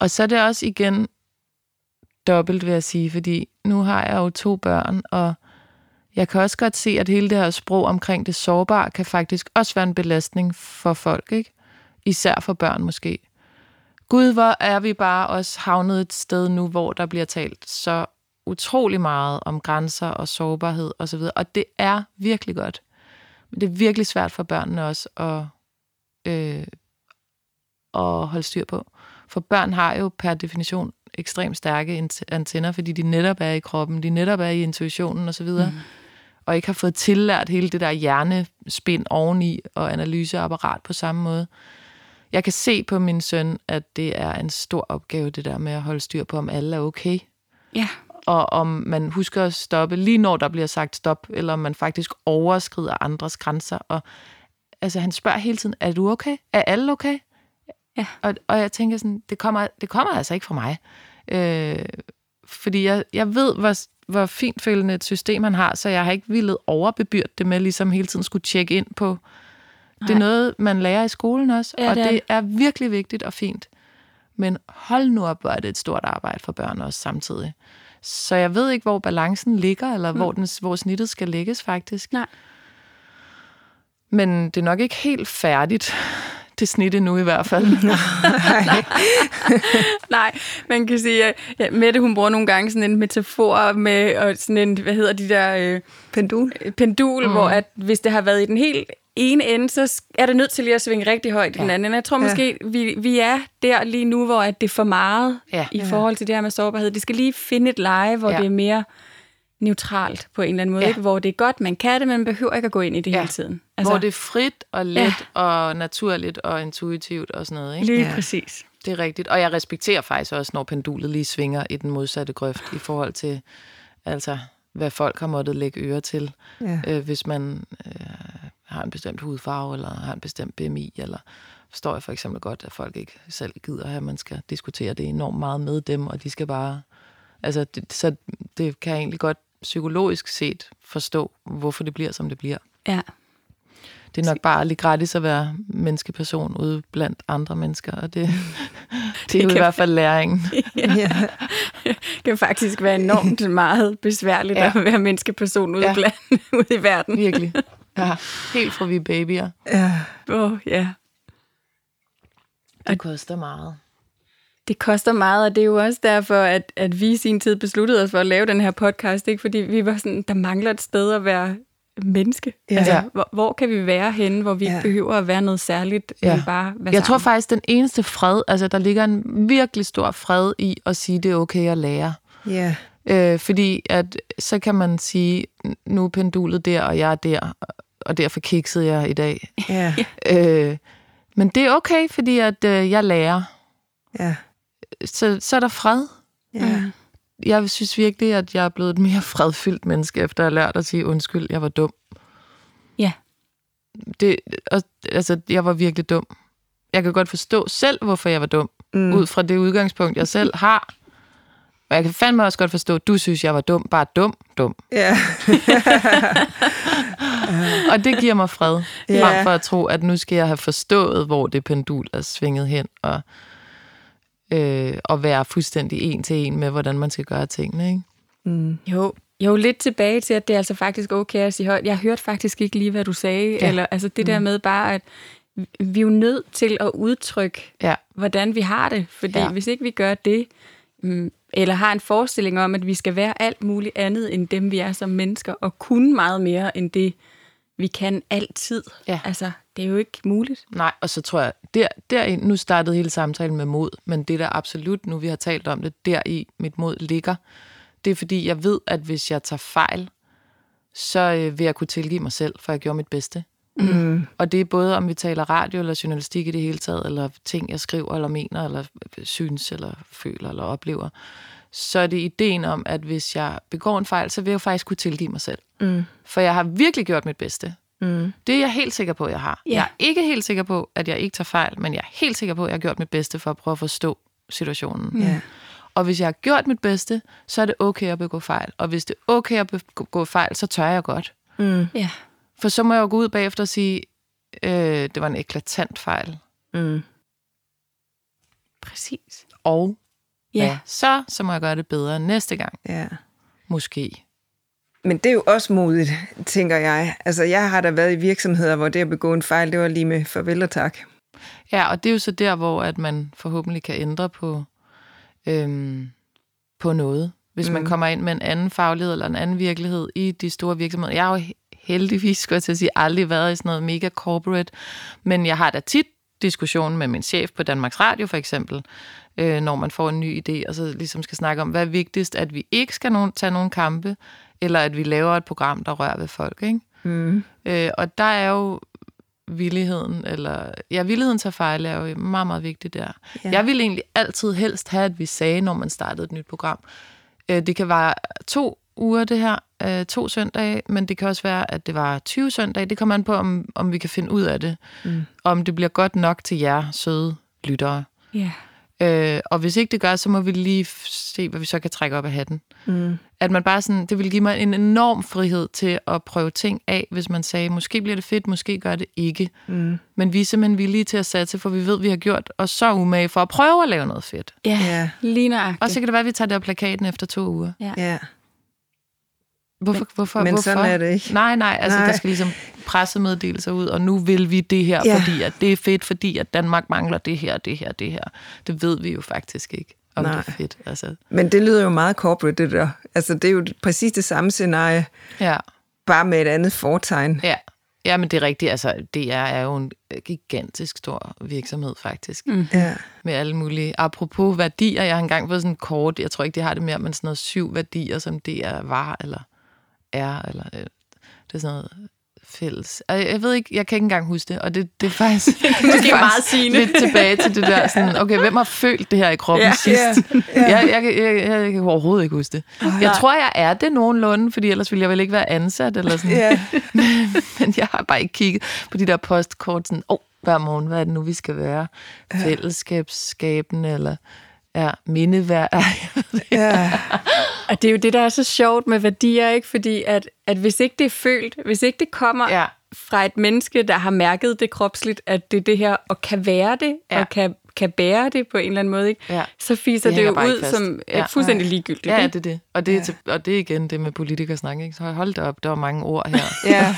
Og så er det også igen dobbelt, vil jeg sige, fordi nu har jeg jo to børn, og jeg kan også godt se, at hele det her sprog omkring det sårbare kan faktisk også være en belastning for folk, ikke? Især for børn måske. Gud, hvor er vi bare også havnet et sted nu, hvor der bliver talt så utrolig meget om grænser og sårbarhed osv., og, og det er virkelig godt. Men det er virkelig svært for børnene også at, øh, at holde styr på. For børn har jo per definition ekstremt stærke antenner, fordi de netop er i kroppen, de netop er i intuitionen osv., mm. og ikke har fået tillært hele det der hjernespind oveni og analyseapparat på samme måde. Jeg kan se på min søn, at det er en stor opgave, det der med at holde styr på, om alle er okay. Ja. Og om man husker at stoppe lige når der bliver sagt stop, eller om man faktisk overskrider andres grænser. Og altså, han spørger hele tiden, er du okay? Er alle okay? Ja. Og, og jeg tænker sådan, det kommer, det kommer altså ikke fra mig. Øh, fordi jeg, jeg ved, hvor, hvor fint følende et system han har, så jeg har ikke villet overbebyrde det med ligesom hele tiden skulle tjekke ind på. Nej. Det er noget, man lærer i skolen også, ja, og det er, det er virkelig vigtigt og fint. Men hold nu op, hvor er det et stort arbejde for børn også samtidig. Så jeg ved ikke, hvor balancen ligger, eller mm. hvor, den, hvor snittet skal lægges faktisk. Nej. Men det er nok ikke helt færdigt det snit nu i hvert fald. Nej. Nej, man kan sige, at ja, Mette hun bruger nogle gange sådan en metafor med og sådan en, hvad hedder de der... Øh, pendul. Pendul, mm. hvor at hvis det har været i den helt ene ende, så er det nødt til lige at svinge rigtig højt i ja. den anden. Jeg tror måske, ja. vi, vi er der lige nu, hvor at det er for meget ja. i forhold til det her med sårbarhed. Det skal lige finde et leje, hvor ja. det er mere neutralt på en eller anden måde, Ja. ikke? hvor det er godt, man kan det, men man behøver ikke at gå ind i det Ja. hele tiden. Altså, hvor det er frit og let ja. og naturligt og intuitivt og sådan noget. Ikke? Lige Ja. præcis. Det er rigtigt. Og jeg respekterer faktisk også, når pendulet lige svinger i den modsatte grøft i forhold til, altså, hvad folk har måttet lægge øre til, Ja. øh, hvis man øh, har en bestemt hudfarve eller har en bestemt BMI, eller forstår jeg for eksempel godt, at folk ikke selv gider have, at man skal diskutere det enormt meget med dem, og de skal bare... Altså, det, så det kan jeg egentlig godt psykologisk set forstå, hvorfor det bliver, som det bliver. Ja. Det er nok bare lidt gratis at være menneskeperson ude blandt andre mennesker, og det, det er jo i hvert fald læringen. ja. Det kan faktisk være enormt meget besværligt ja. At være menneskeperson ude. Ja. blandt, ude i verden. Virkelig. Ja, helt fra vi er babyer. ja. Åh, oh, ja. Det koster meget. Det koster meget, og det er jo også derfor, at, at vi i sin tid besluttede os for at lave den her podcast, ikke? fordi vi var sådan, der mangler et sted at være menneske. Ja. Altså, hvor, hvor kan vi være henne, hvor vi Ja. ikke behøver at være noget særligt, ja. bare være Jeg tror sammen. faktisk, den eneste fred, altså der ligger en virkelig stor fred i at sige, det er okay at lære. Ja. Øh, fordi at så kan man sige, nu er pendulet der, og jeg er der, og derfor kiksede jeg i dag. Ja. Øh, men det er okay, fordi at øh, jeg lærer. Ja. Så, så er der fred. Ja. Jeg synes virkelig, at jeg er blevet et mere fredfyldt menneske, efter at have lært at sige undskyld, jeg var dum. Ja. Det, og, altså, jeg var virkelig dum. Jeg kan godt forstå selv, hvorfor jeg var dum, Mm. mm. ud fra det udgangspunkt, jeg selv har. Og jeg kan fandme også godt forstå, at du synes, jeg var dum. Bare dum, dum. Ja. Og det giver mig fred, Ja. frem for at tro, at nu skal jeg have forstået, hvor det pendul er svinget hen, og, øh, og være fuldstændig en til en med, hvordan man skal gøre tingene. Ikke? Mm. Jo, jo, lidt tilbage til, at det er altså faktisk okay at sige højt. Jeg hørte faktisk ikke lige, hvad du sagde. Ja. Eller, altså det der med bare, at vi er jo nødt til at udtrykke, Ja. hvordan vi har det. Fordi. Ja. hvis ikke vi gør det, mm, eller har en forestilling om, at vi skal være alt muligt andet end dem, vi er som mennesker, og kunne meget mere end det, vi kan altid. Ja. Altså, det er jo ikke muligt. Nej, og så tror jeg, der, der nu startede hele samtalen med mod, men det der absolut, nu vi har talt om det, der i mit mod ligger, det er fordi, jeg ved, at hvis jeg tager fejl, så øh, vil jeg kunne tilgive mig selv, for jeg gjorde mit bedste. Mm. Og det er både, om vi taler radio eller journalistik i det hele taget, eller ting, jeg skriver eller mener, eller synes, eller føler, eller oplever. Så er det ideen om, at hvis jeg begår en fejl, så vil jeg faktisk kunne tilgive mig selv. Mm. For jeg har virkelig gjort mit bedste. Mm. Det er jeg helt sikker på, at jeg har. Ja. Jeg er ikke helt sikker på, at jeg ikke tager fejl, men jeg er helt sikker på, at jeg har gjort mit bedste for at prøve at forstå situationen. Ja. Og hvis jeg har gjort mit bedste, så er det okay at begå fejl. Og hvis det er okay at begå fejl, så tør jeg godt. Mm. Ja. For så må jeg jo gå ud bagefter og sige, øh, det var en eklatant fejl. Mm. Præcis. Og Ja. ja. så, så må jeg gøre det bedre næste gang. Ja. Måske. Men det er jo også modigt, tænker jeg. Altså, jeg har da været i virksomheder, hvor det at begå en fejl, det var lige med farvel og tak. Ja, og det er jo så der, hvor at man forhåbentlig kan ændre på, øhm, på noget. Hvis mm. man kommer ind med en anden faglighed eller en anden virkelighed i de store virksomheder. Jeg har jo heldigvis, skulle jeg til at sige, aldrig været i sådan noget mega corporate, men jeg har da tit diskussion med min chef på Danmarks Radio for eksempel, øh, når man får en ny idé, og så ligesom skal snakke om, hvad er vigtigst, at vi ikke skal nogen, tage nogen kampe, eller at vi laver et program, der rører ved folk. Ikke? Mm. Øh, og der er jo villigheden, eller ja, villigheden til at fejle er jo meget, meget vigtigt der. Ja. Jeg vil egentlig altid helst have, at vi sagde, når man startede et nyt program. Øh, det kan være to uger, det her, øh, to søndage, men det kan også være, at det var 20 søndage. Det kommer an på, om, om vi kan finde ud af det. Mm. Om det bliver godt nok til jer, søde lyttere. Ja. Øh, og hvis ikke det gør, så må vi lige se, hvad vi så kan trække op af hatten. Mm. At man bare sådan, det vil give mig en enorm frihed til at prøve ting af, hvis man sagde, måske bliver det fedt, måske gør det ikke. Mm. Men vi er simpelthen villige til at satse, for vi ved, vi har gjort os så umage for at prøve at lave noget fedt. Ja, Ja. lige nøjagtigt. Og så kan det være, at vi tager det af plakaten efter to uger. Ja. Hvorfor? hvorfor, Men hvorfor? sådan er det ikke. Nej, nej, altså Nej. der skal ligesom pressemeddelelser ud, og nu vil vi det her, Ja. fordi at det er fedt, fordi at Danmark mangler det her, det her, det her. Det ved vi jo faktisk ikke, om Nej. det er fedt. Altså, Men det lyder jo meget corporate, det der. Altså, det er jo præcis det samme scenarie, ja, bare med et andet fortegn. ja. Ja, men det er rigtigt. Altså, DR er jo en gigantisk stor virksomhed, faktisk. Mm. Ja. Med alle mulige. Apropos værdier, jeg har engang fået sådan en kort, jeg tror ikke, de har det mere, men sådan noget syv værdier, som DR var, eller er, eller øh, det er sådan noget fælles. Jeg, jeg ved ikke, jeg kan ikke engang huske det, og det, det er faktisk, det er måske meget faktisk sigende. lidt tilbage til det der, sådan, okay, hvem har følt det her i kroppen Ja. sidst? Ja. Jeg, jeg, jeg, jeg, jeg kan overhovedet ikke huske det. Jeg tror, jeg er det nogenlunde, fordi ellers ville jeg vel ikke være ansat, eller sådan. Ja. Men jeg har bare ikke kigget på de der postkort, sådan, åh, oh, hver morgen, hvad er det nu, vi skal være? Fællesskabsskabende, eller ja, mindeværd. Ja. Og det er jo det, der er så sjovt med værdier, ikke? Fordi at, at hvis ikke det er følt, hvis ikke det kommer Ja. ja. fra et menneske, der har mærket det kropsligt, at det er det her, og kan være det, Ja. ja. og kan, kan bære det på en eller anden måde, ikke? Ja. så fiser Det det, jo ud fast. som Ja. ja. fuldstændig ligegyldigt. ja, ikke? det er det. Og det, er til, og det er igen det med politikersnak, ikke? Så hold da op, der var mange ord her. ja.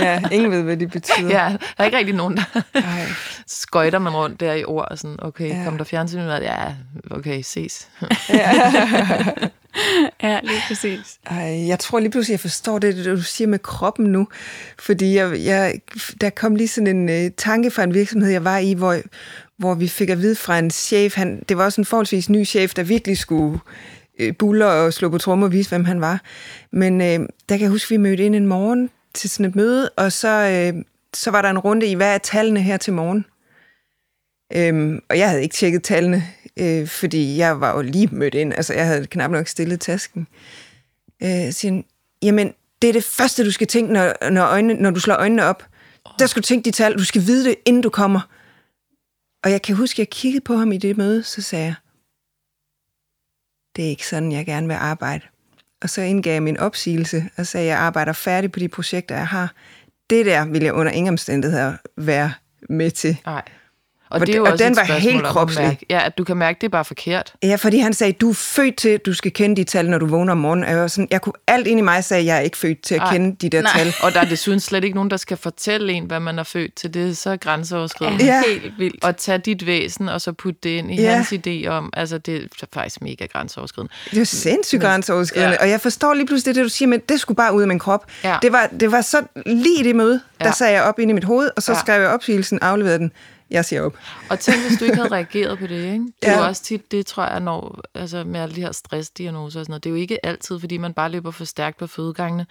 ja. Ingen ved, hvad det betyder. ja, der er ikke rigtig nogen, der skøjter man rundt der i ord, og sådan, okay, Ja. ja. kom der fjernsyn ud af det? Ja, okay, ses. Ja, lige præcis. Ej, jeg tror lige pludselig, jeg forstår det, det du siger med kroppen nu. Fordi jeg, jeg, der kom lige sådan en øh, tanke fra en virksomhed, jeg var i, hvor, hvor vi fik at vide fra en chef, han, det var også en forholdsvis ny chef, der virkelig skulle øh, buller og slå på trommer og vise, hvem han var. Men øh, der kan jeg huske, vi mødte ind en morgen til sådan et møde, og så, øh, så var der en runde i, hvad er tallene her til morgen? Øhm, og jeg havde ikke tjekket tallene, øh, fordi jeg var jo lige mødt ind. Altså, jeg havde knap nok stillet tasken. Øh, siger jamen, det er det første, du skal tænke, når, når, øjnene, når du slår øjnene op. Der skal du tænke de tal. Du skal vide det, inden du kommer. Og jeg kan huske, at jeg kiggede på ham i det møde, så sagde jeg, det er ikke sådan, jeg gerne vil arbejde. Og så indgav jeg min opsigelse og sagde, at jeg arbejder færdig på de projekter, jeg har. Det der vil jeg under ingen omstændigheder være med til. Nej. Og, det er jo den- og også den et var helt at kropslig. Mærke, ja, at du kan mærke, det er bare forkert. Ja, fordi han sagde, du er født til, at du skal kende de tal, når du vågner om morgenen. Og jeg, var sådan, jeg kunne alt ind i mig sagde, at jeg er ikke født til at Ej. kende de der Nej. tal. Og der er desuden slet ikke nogen, der skal fortælle en, hvad man er født til. Det er så grænseoverskridende. Ja. Helt vildt. Og tage dit væsen, og så putte det ind i Ja. hans idé om, altså det er faktisk mega grænseoverskridende. Det er sindssygt grænseoverskridende. Ja. Og jeg forstår lige pludselig det, du siger, men det skulle bare ud af min krop. Ja. Det, var, det var så lige i det møde, der Ja. sagde jeg op ind i mit hoved, og så Ja. skrev jeg opsigelsen, afleverede den. Jeg siger op. Og tænk, hvis du ikke havde reageret på det, ikke? Det er Ja. jo også tit, det tror jeg, når, altså med alle de her stressdiagnoser og sådan noget, det er jo ikke altid, fordi man bare løber for stærkt på fødegangene.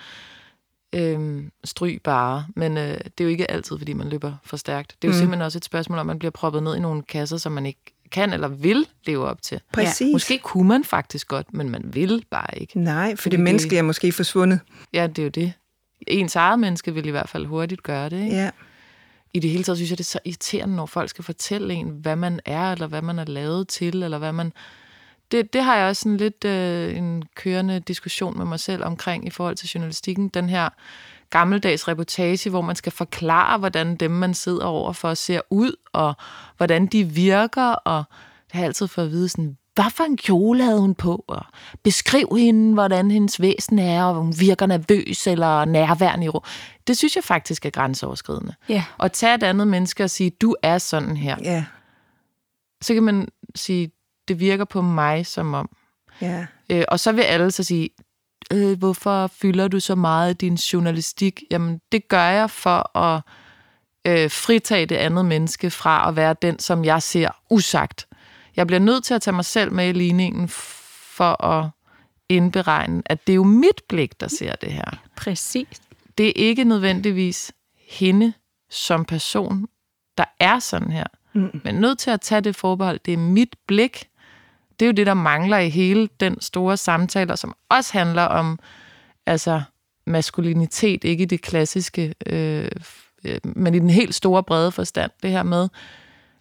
Øhm, stryg bare, men øh, det er jo ikke altid, fordi man løber for stærkt. Det er jo mm. simpelthen også et spørgsmål, om man bliver proppet ned i nogle kasser, som man ikke kan eller vil leve op til. Præcis. Måske kunne man faktisk godt, men man vil bare ikke. Nej, for Fordi det det- menneskelige er måske forsvundet. Ja, det er jo det. Ens eget menneske vil i hvert fald hurtigt gøre det, ikke? Ja i det hele taget synes jeg, det er så irriterende, når folk skal fortælle en, hvad man er, eller hvad man er lavet til, eller hvad man... Det, det har jeg også sådan lidt øh, en kørende diskussion med mig selv omkring i forhold til journalistikken. Den her gammeldags reportage, hvor man skal forklare, hvordan dem, man sidder overfor, ser ud, og hvordan de virker, og det har jeg altid fået at vide sådan, hvad for en kjole havde hun på, og beskriv hende, hvordan hendes væsen er, og om hun virker nervøs eller nærværende i ro. Det synes jeg faktisk er grænseoverskridende. Ja. Og tage et andet menneske og sige, du er sådan her. Ja. Så kan man sige, det virker på mig som om. Ja. Øh, og så vil alle så sige, øh, hvorfor fylder du så meget din journalistik? Jamen, det gør jeg for at øh, fritage det andet menneske fra at være den, som jeg ser usagt. Jeg bliver nødt til at tage mig selv med i ligningen for at indberegne, at det er jo mit blik, der ser det her. Præcis. Det er ikke nødvendigvis hende som person, der er sådan her. Mm. Men nødt til at tage det forbehold. Det er mit blik. Det er jo det, der mangler i hele den store samtale, som også handler om altså maskulinitet, ikke i det klassiske, øh, øh, men i den helt store brede forstand. Det her med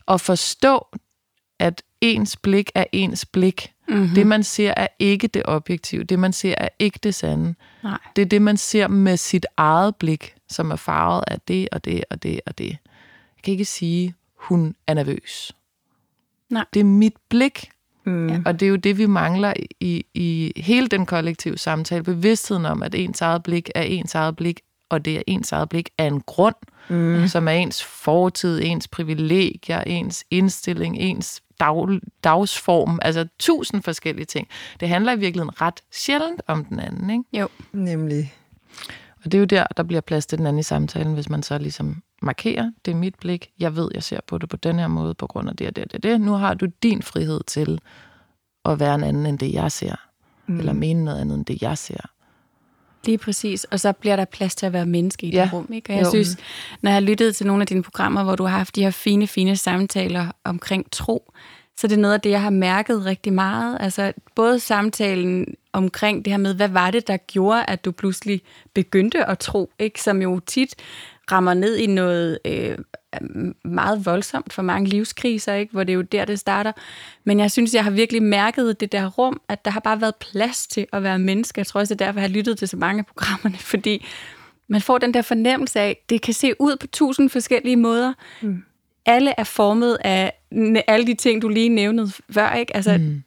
at forstå, at ens blik er ens blik. Mm-hmm. Det, man ser, er ikke det objektive. Det, man ser, er ikke det sande. Nej. Det er det, man ser med sit eget blik, som er farvet af det og det og det og det. Jeg kan ikke sige, hun er nervøs. Nej. Det er mit blik. Mm. Og det er jo det, vi mangler i, i hele den kollektive samtale. Bevidstheden om, at ens eget blik er ens eget blik, og det er ens eget blik af en grund, mm. som er ens fortid, ens privilegier, ens indstilling, ens dag, dagsform, altså tusind forskellige ting. Det handler i virkeligheden ret sjældent om den anden, ikke? Jo. Nemlig. Og det er jo der, der bliver plads til den anden i samtalen, hvis man så ligesom markerer, det er mit blik, jeg ved, jeg ser på det på den her måde, på grund af det og det og det. det. Nu har du din frihed til at være en anden end det, jeg ser. Mm. Eller mene noget andet end det, jeg ser. Lige præcis. Og så bliver der plads til at være menneske i ja. det rum. Ikke? Og jeg Jo. synes, når jeg har lyttet til nogle af dine programmer, hvor du har haft de her fine, fine samtaler omkring tro, så det er noget af det, jeg har mærket rigtig meget. Altså både samtalen omkring det her med, hvad var det, der gjorde, at du pludselig begyndte at tro, ikke? som jo tit rammer ned i noget øh, meget voldsomt for mange livskriser, ikke? hvor det er jo der, det starter. Men jeg synes, jeg har virkelig mærket det der rum, at der har bare været plads til at være menneske. Jeg tror også, det er derfor, jeg har lyttet til så mange af programmerne, fordi man får den der fornemmelse af, at det kan se ud på tusind forskellige måder. Mm. Alle er formet af alle de ting, du lige nævnede før. Ikke? Altså, mm.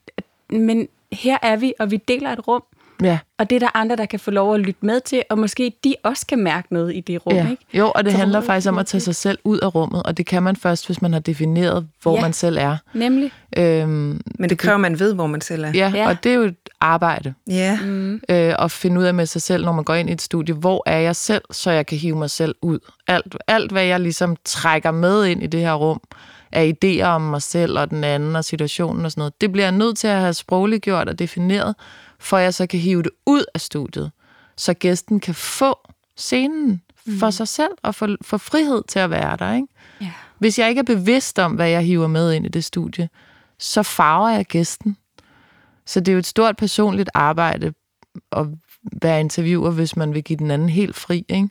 Men her er vi, og vi deler et rum, Ja. og det er der andre, der kan få lov at lytte med til, og måske de også kan mærke noget i det rum. Ja. Ikke? Jo, og det Så handler faktisk om at tage sig selv ud af rummet, og det kan man først, hvis man har defineret, hvor Ja. man selv er. Nemlig. Øhm, Men det kræver, at man ved, hvor man selv er. ja, Ja. og det er jo et arbejde Ja. Mm. øh, at finde ud af med sig selv, når man går ind i et studie, hvor er jeg selv, så jeg kan hive mig selv ud. Alt, alt hvad jeg ligesom trækker med ind i det her rum, af idéer om mig selv og den anden og situationen og sådan noget, det bliver jeg nødt til at have sprogligt gjort og defineret, for jeg så kan hive det ud af studiet, så gæsten kan få scenen for sig selv og få, få frihed til at være der. Ikke? Ja. Hvis jeg ikke er bevidst om, hvad jeg hiver med ind i det studie, så farver jeg gæsten. Så det er jo et stort personligt arbejde at være interviewer, hvis man vil give den anden helt fri, ikke?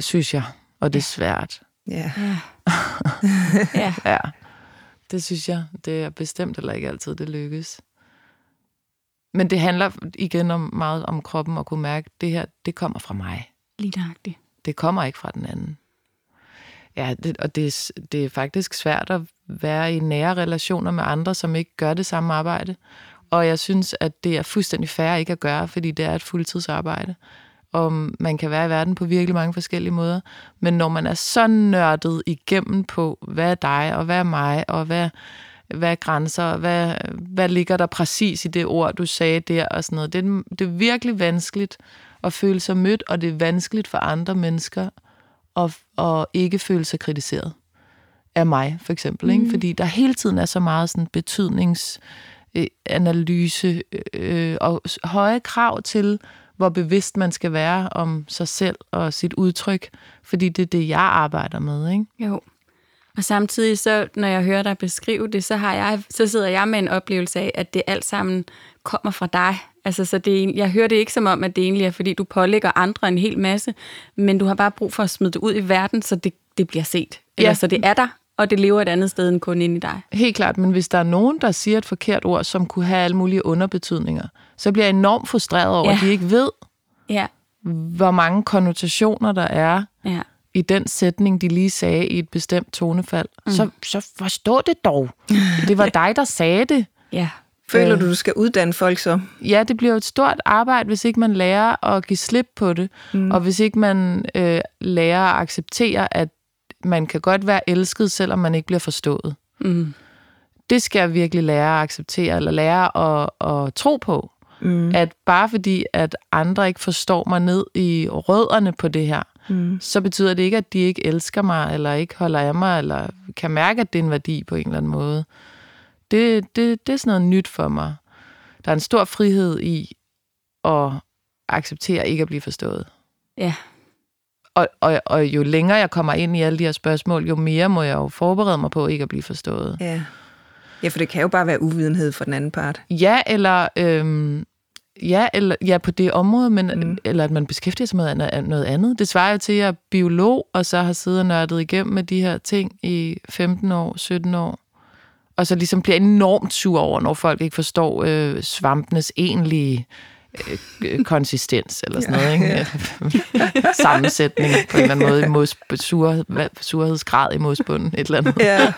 synes jeg. Og det er svært. Ja. Ja. ja. Ja, det synes jeg. Det er bestemt heller ikke altid, det lykkes. Men det handler igen om meget om kroppen og kunne mærke, at det her, det kommer fra mig. Lige nøjagtigt. Det kommer ikke fra den anden. Ja, det, og det, er- det er faktisk svært at være i nære relationer med andre, som ikke gør det samme arbejde. Og jeg synes, at det er fuldstændig fair ikke at gøre, fordi det er et fuldtidsarbejde. Og man kan være i verden på virkelig mange forskellige måder. Men når man er så nørdet igennem på, hvad er dig, og hvad er mig, og hvad, hvad er grænser, og hvad, hvad ligger der præcis i det ord, du sagde der, og sådan noget. Det er, det er virkelig vanskeligt at føle sig mødt, og det er vanskeligt for andre mennesker at, at ikke føle sig kritiseret af mig, for eksempel. Ikke? Fordi der hele tiden er så meget sådan betydningsanalyse øh, og s- høje krav til, hvor bevidst man skal være om sig selv og sit udtryk, fordi det er det, jeg arbejder med. Ikke? Jo. Og samtidig, så, når jeg hører dig beskrive det, så, har jeg, så sidder jeg med en oplevelse af, at det alt sammen kommer fra dig. Altså, så det, jeg hører det ikke som om, at det egentlig er, fordi du pålægger andre en hel masse, men du har bare brug for at smide det ud i verden, så det, det bliver set. Eller Ja. så det er der, og det lever et andet sted end kun inde i dig. Helt klart, men hvis der er nogen, der siger et forkert ord, som kunne have alle mulige underbetydninger, så bliver jeg enormt frustreret over, Ja. at de ikke ved, Ja, hvor mange konnotationer der er ja. I den sætning, de lige sagde i et bestemt tonefald. Mm. Så, så forstå det dog. Det var dig, der sagde det. Ja, Føler du, du skal uddanne folk så? Ja, det bliver jo et stort arbejde, hvis ikke man lærer at give slip på det, mm. og hvis ikke man øh, lærer at acceptere, at man kan godt være elsket, selvom man ikke bliver forstået. Mm. Det skal jeg virkelig lære at acceptere, eller lære at, at tro på. Mm. At bare fordi, at andre ikke forstår mig ned i rødderne på det her, mm. så betyder det ikke, at de ikke elsker mig, eller ikke holder af mig, eller kan mærke, at det er en værdi på en eller anden måde. Det, det, det er sådan noget nyt for mig. Der er en stor frihed i at acceptere ikke at blive forstået. ja, Og, og, og jo længere jeg kommer ind i alle de her spørgsmål, jo mere må jeg jo forberede mig på ikke at blive forstået. Ja. Ja, for det kan jo bare være uvidenhed for den anden part. Ja, eller, øhm, ja, eller ja, på det område, men, mm. eller at man beskæftiger sig med noget andet. Det svarer jo til, at jeg er biolog, og så har siddet og nørdet igennem med de her ting i 15 år, 17 år. Og så ligesom bliver enormt sur over, når folk ikke forstår øh, svampenes egentlige øh, øh, konsistens, eller sådan noget, ikke? Sammensætning på en eller anden måde i mos, sur, hvad- surhedsgrad i mosbunden, et eller andet. Ja.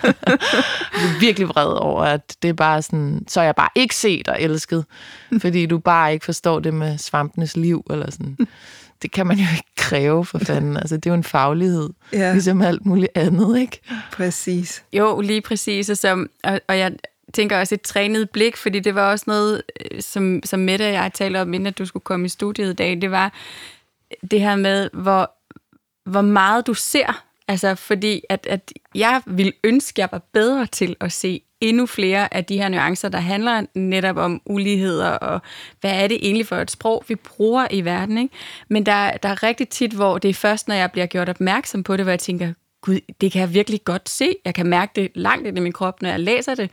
Jeg er virkelig vred over, at det er bare sådan, så er jeg bare ikke set og elsket, fordi du bare ikke forstår det med svampenes liv, eller sådan. Det kan man jo ikke kræve for fanden. Altså, det er jo en faglighed, Ja. ligesom alt muligt andet, ikke? Præcis. Jo, lige præcis. Og, som, og, og jeg tænker også et trænet blik, fordi det var også noget, øh, som, som Mette og jeg talte om, inden at du skulle komme i studiet i dag. Det var, øh, det her med, hvor, hvor meget du ser. Altså, fordi at, at jeg vil ønske, at jeg var bedre til at se endnu flere af de her nuancer, der handler netop om uligheder, og hvad er det egentlig for et sprog, vi bruger i verden. Ikke? Men der, der er rigtig tit, hvor det er først, når jeg bliver gjort opmærksom på det, hvor jeg tænker, gud, det kan jeg virkelig godt se. Jeg kan mærke det langt ind i min krop, når jeg læser det.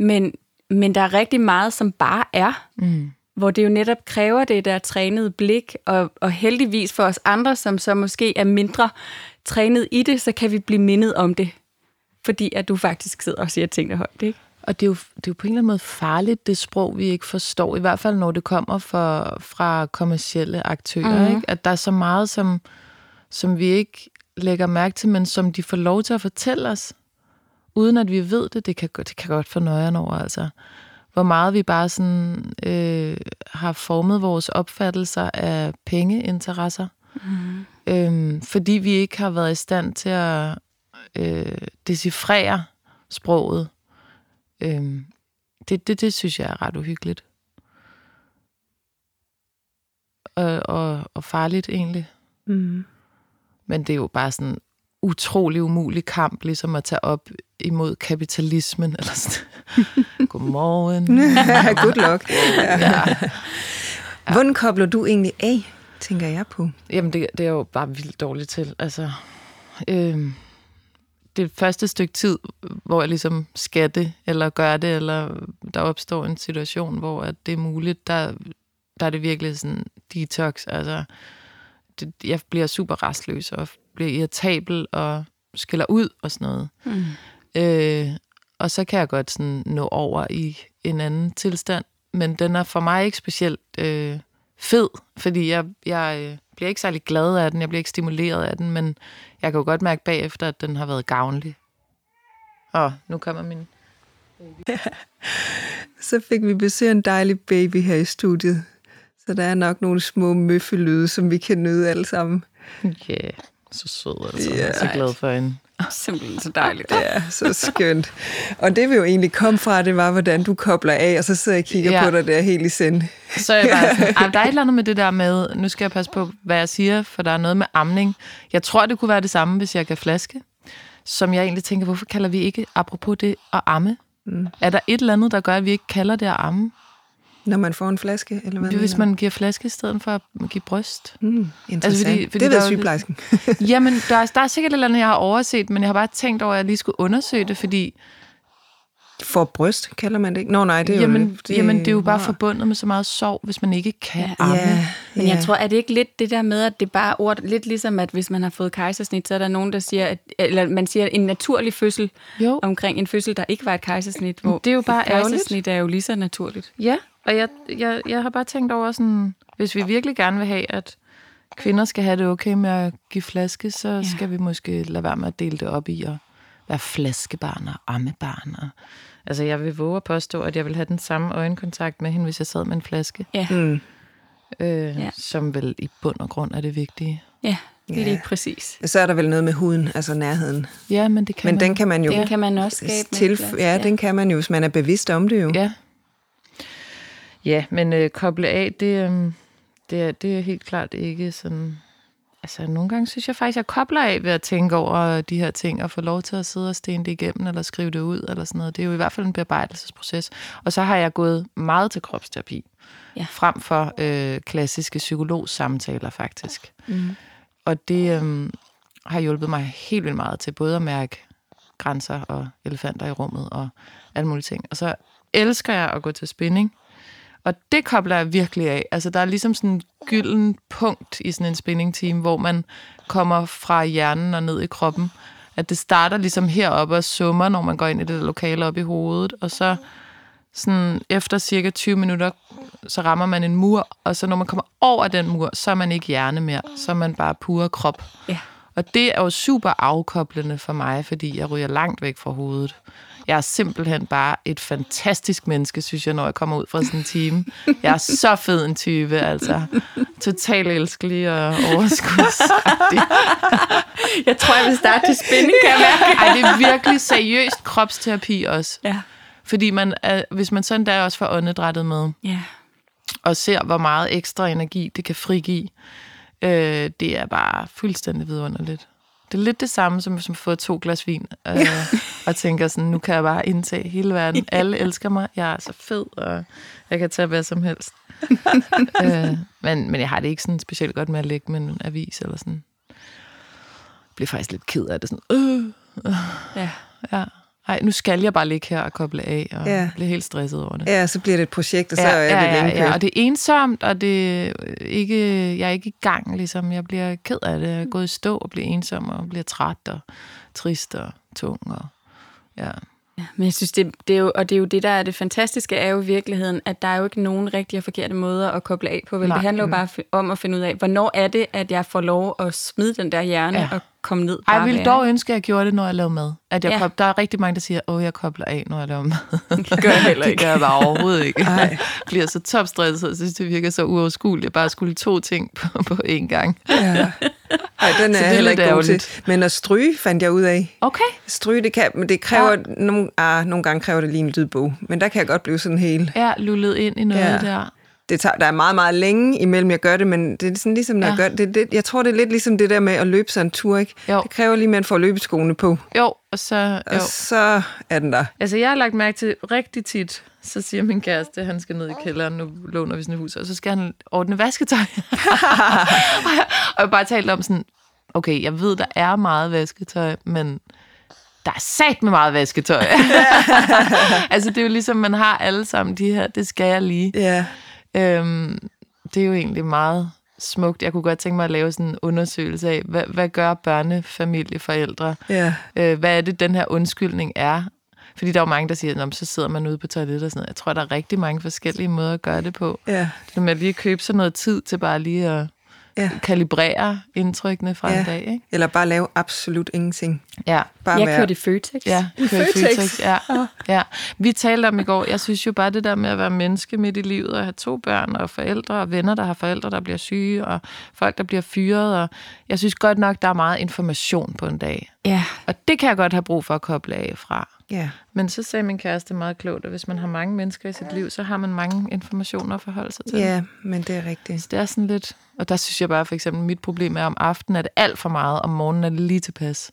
Men, men der er rigtig meget, som bare er. Mm. Hvor det jo netop kræver det der trænede blik, og, og heldigvis for os andre, som så måske er mindre trænet i det, så kan vi blive mindet om det. Fordi at du faktisk sidder og siger tingene højt, ikke? Og det er, jo, det er jo på en eller anden måde farligt, det sprog, vi ikke forstår. I hvert fald, når det kommer for, fra kommercielle aktører. Mm-hmm. Ikke? At der er så meget, som, som vi ikke lægger mærke til, men som de får lov til at fortælle os, uden at vi ved det. Det kan, det kan godt få nøjeren over, altså. Hvor meget vi bare sådan, øh, har formet vores opfattelser af pengeinteresser. Mm. Øhm, fordi vi ikke har været i stand til at øh, decifrere sproget. Øhm, det, det, det synes jeg er ret uhyggeligt. Og, og, og farligt egentlig. Mm. Men det er jo bare sådan utrolig umulig kamp, ligesom at tage op imod kapitalismen. Eller sådan. Godmorgen. Good luck. ja. ja. Hvordan kobler du egentlig af, tænker jeg på? Jamen, det, det er jo bare vildt dårligt til. Altså, øh, det første stykke tid, hvor jeg ligesom skal det, eller gør det, eller der opstår en situation, hvor at det er muligt, der, der er det virkelig sådan detox. Altså, det, jeg bliver super restløs, og bliver irritabel, og skiller ud, og sådan noget. Mm. Øh, og så kan jeg godt sådan nå over i en anden tilstand, men den er for mig ikke specielt øh, fed, fordi jeg, jeg øh, bliver ikke særlig glad af den, jeg bliver ikke stimuleret af den, men jeg kan jo godt mærke bagefter, at den har været gavnlig. Og nu kommer min baby. Så fik vi besøg af en dejlig baby her i studiet. Så der er nok nogle små møffelyde, som vi kan nyde alle sammen. Ja, yeah. Så sød altså. Yeah. Jeg er så glad for hende. Simpelthen så dejligt. Ja, så skønt. Og det vi jo egentlig kom fra, det var, hvordan du kobler af, og så sidder jeg og kigger ja. på dig der helt i sind. Så er jeg bare sådan, der er et eller andet med det der med, nu skal jeg passe på, hvad jeg siger, for der er noget med amning. Jeg tror, det kunne være det samme, hvis jeg kan flaske. Som jeg egentlig tænker, hvorfor kalder vi ikke, apropos det, at amme? Mm. Er der et eller andet, der gør, at vi ikke kalder det at amme? Når man får en flaske, eller hvad? Hvis man giver flaske i stedet for at give bryst. Mm, interessant. Altså, fordi, fordi det ved sygeplejersken. jamen, der er, der er sikkert et eller andet, jeg har overset, men jeg har bare tænkt over, at jeg lige skulle undersøge det, fordi for bryst, kalder man det ikke? Nå nej, det er jamen, jo... Det, jamen, det er jo bare ja. forbundet med så meget sorg, hvis man ikke kan ja, amme. Ja, Men jeg tror, er det ikke lidt det der med, at det er bare ord, lidt ligesom, at hvis man har fået kejsersnit, så er der nogen, der siger, at, eller man siger en naturlig fødsel jo. omkring en fødsel, der ikke var et kejsersnit, hvor det er jo bare et kejsersnit er jo lige så naturligt. Ja, og jeg, jeg, jeg har bare tænkt over sådan, hvis vi virkelig gerne vil have, at kvinder skal have det okay med at give flaske, så ja. skal vi måske lade være med at dele det op i at være flaskebarn og ammebarn og Altså, jeg vil våge at påstå, at jeg vil have den samme øjenkontakt med hende, hvis jeg sad med en flaske. Ja. Mm. Øh, ja. Som vel i bund og grund er det vigtige. Ja, det er ja. lige præcis. Så er der vel noget med huden, altså nærheden. Ja, men det kan men man. den kan man jo... Den kan man også skabe tilf- ja, ja, den kan man jo, hvis man er bevidst om det jo. Ja. Ja, men øh, koble af, det, øh, det, er, det er helt klart ikke sådan altså nogle gange synes jeg faktisk, jeg kobler af ved at tænke over de her ting, og få lov til at sidde og stene det igennem, eller skrive det ud, eller sådan noget. Det er jo i hvert fald en bearbejdelsesproces. Og så har jeg gået meget til kropsterapi, ja. frem for øh, klassiske psykologsamtaler faktisk. Mm. Og det øh, har hjulpet mig helt vildt meget til både at mærke grænser og elefanter i rummet og alle mulige ting. Og så elsker jeg at gå til spinning, og det kobler jeg virkelig af. Altså, der er ligesom sådan en gylden punkt i sådan en spinning team, hvor man kommer fra hjernen og ned i kroppen. At det starter ligesom heroppe og summer, når man går ind i det lokale op i hovedet, og så sådan efter cirka 20 minutter, så rammer man en mur, og så når man kommer over den mur, så er man ikke hjerne mere, så er man bare pure krop. Ja. Og det er jo super afkoblende for mig, fordi jeg ryger langt væk fra hovedet. Jeg er simpelthen bare et fantastisk menneske, synes jeg, når jeg kommer ud fra sådan en team. Jeg er så fed en type, altså. Totalt elskelig og overskudsagtig. jeg tror, jeg vil starte til spænding, kan jeg mærke. Ej, det er virkelig seriøst kropsterapi også. Ja. Fordi man hvis man sådan der også får åndedrættet med, ja. og ser, hvor meget ekstra energi det kan frigive, Øh, det er bare fuldstændig vidunderligt. Det er lidt det samme, som hvis man får to glas vin, øh, og tænker sådan, nu kan jeg bare indtage hele verden. Alle elsker mig, jeg er så fed, og jeg kan tage hvad som helst. øh, men, men jeg har det ikke sådan specielt godt med at lægge med en avis eller sådan. Jeg bliver faktisk lidt ked af det. Sådan, øh, øh, Ja. ja. Ej, nu skal jeg bare ligge her og koble af, og Ja. blive helt stresset over det. Ja, så bliver det et projekt, og så ja, er det ja, ja, ja, og det er ensomt, og det er ikke, jeg er ikke i gang, ligesom. Jeg bliver ked af det. Jeg er gået i stå og bliver ensom, og bliver træt og trist og tung. Og, ja. Ja, men jeg synes, det, det er jo, og det er jo det, der er det fantastiske, er jo i virkeligheden, at der er jo ikke nogen rigtige og forkerte måder at koble af på. Vel? Nej. Det handler jo bare om at finde ud af, hvornår er det, at jeg får lov at smide den der hjerne. Ja. og komme ned. Bare jeg ville dog ønske, at jeg gjorde det, når jeg lavede mad. At jeg Ja. kobler, der er rigtig mange, der siger, at jeg kobler af, når jeg laver mad. Det gør jeg heller det ikke. gør jeg bare overhovedet ikke. Ej. Jeg bliver så topstresset, og synes, det virker så uoverskueligt. Jeg bare skulle to ting på, på én gang. Ja. Ej, den er Så det er heller ikke god til. Men at stryge fandt jeg ud af. Okay. Stryge, det kan, men det kræver, ja. nogle, ah, nogle gange kræver det lige en lydbog. Men der kan jeg godt blive sådan helt... Ja, lullet ind i noget ja. der. Det tager, der er meget, meget længe imellem, jeg gør det, men det er sådan ligesom, når ja. Jeg gør det, det. Jeg tror, det er lidt ligesom det der med at løbe sig en tur, ikke? Jo. Det kræver lige, at man får løbeskoene på, Jo, og så... og Jo. så er den der. Altså, jeg har lagt mærke til rigtig tit, så siger min kæreste, at han skal ned i kælderen, nu låner vi sådan et hus, og så skal han ordne vasketøj. og jeg bare talt om sådan, okay, jeg ved, der er meget vasketøj, men der er sat med meget vasketøj. altså, det er jo ligesom, man har alle sammen de her, det skal jeg lige. Ja. Øhm, det er jo egentlig meget smukt. Jeg kunne godt tænke mig at lave sådan en undersøgelse af, hvad, hvad gør børnefamilieforældre? Ja. Øh, hvad er det, den her undskyldning er? Fordi der er jo mange, der siger, at så sidder man ude på toilettet og sådan noget. Jeg tror, der er rigtig mange forskellige måder at gøre det på. Ja. Det med at lige købe sig noget tid til bare lige at Ja. kalibrere indtrykkene fra Ja. en dag, ikke? Eller bare lave absolut ingenting. Ja. Bare Jeg være... kørte i Føtex. Ja, i Føtex? Føtex. Ja, ja. Vi talte om i går, jeg synes jo bare det der med at være menneske midt i livet, og have to børn, og forældre, og venner, der har forældre, der bliver syge, og folk, der bliver fyret, og jeg synes godt nok, der er meget information på en dag. ja. Og det kan jeg godt have brug for at koble af fra. Ja. Men så sagde min kæreste meget klogt, at hvis man har mange mennesker i sit liv, så har man mange informationer at forholde sig til. ja, men det er rigtigt. Så det er sådan lidt... Og der synes jeg bare, for eksempel, mit problem er, om aftenen er det alt for meget, om morgenen er det lige tilpas.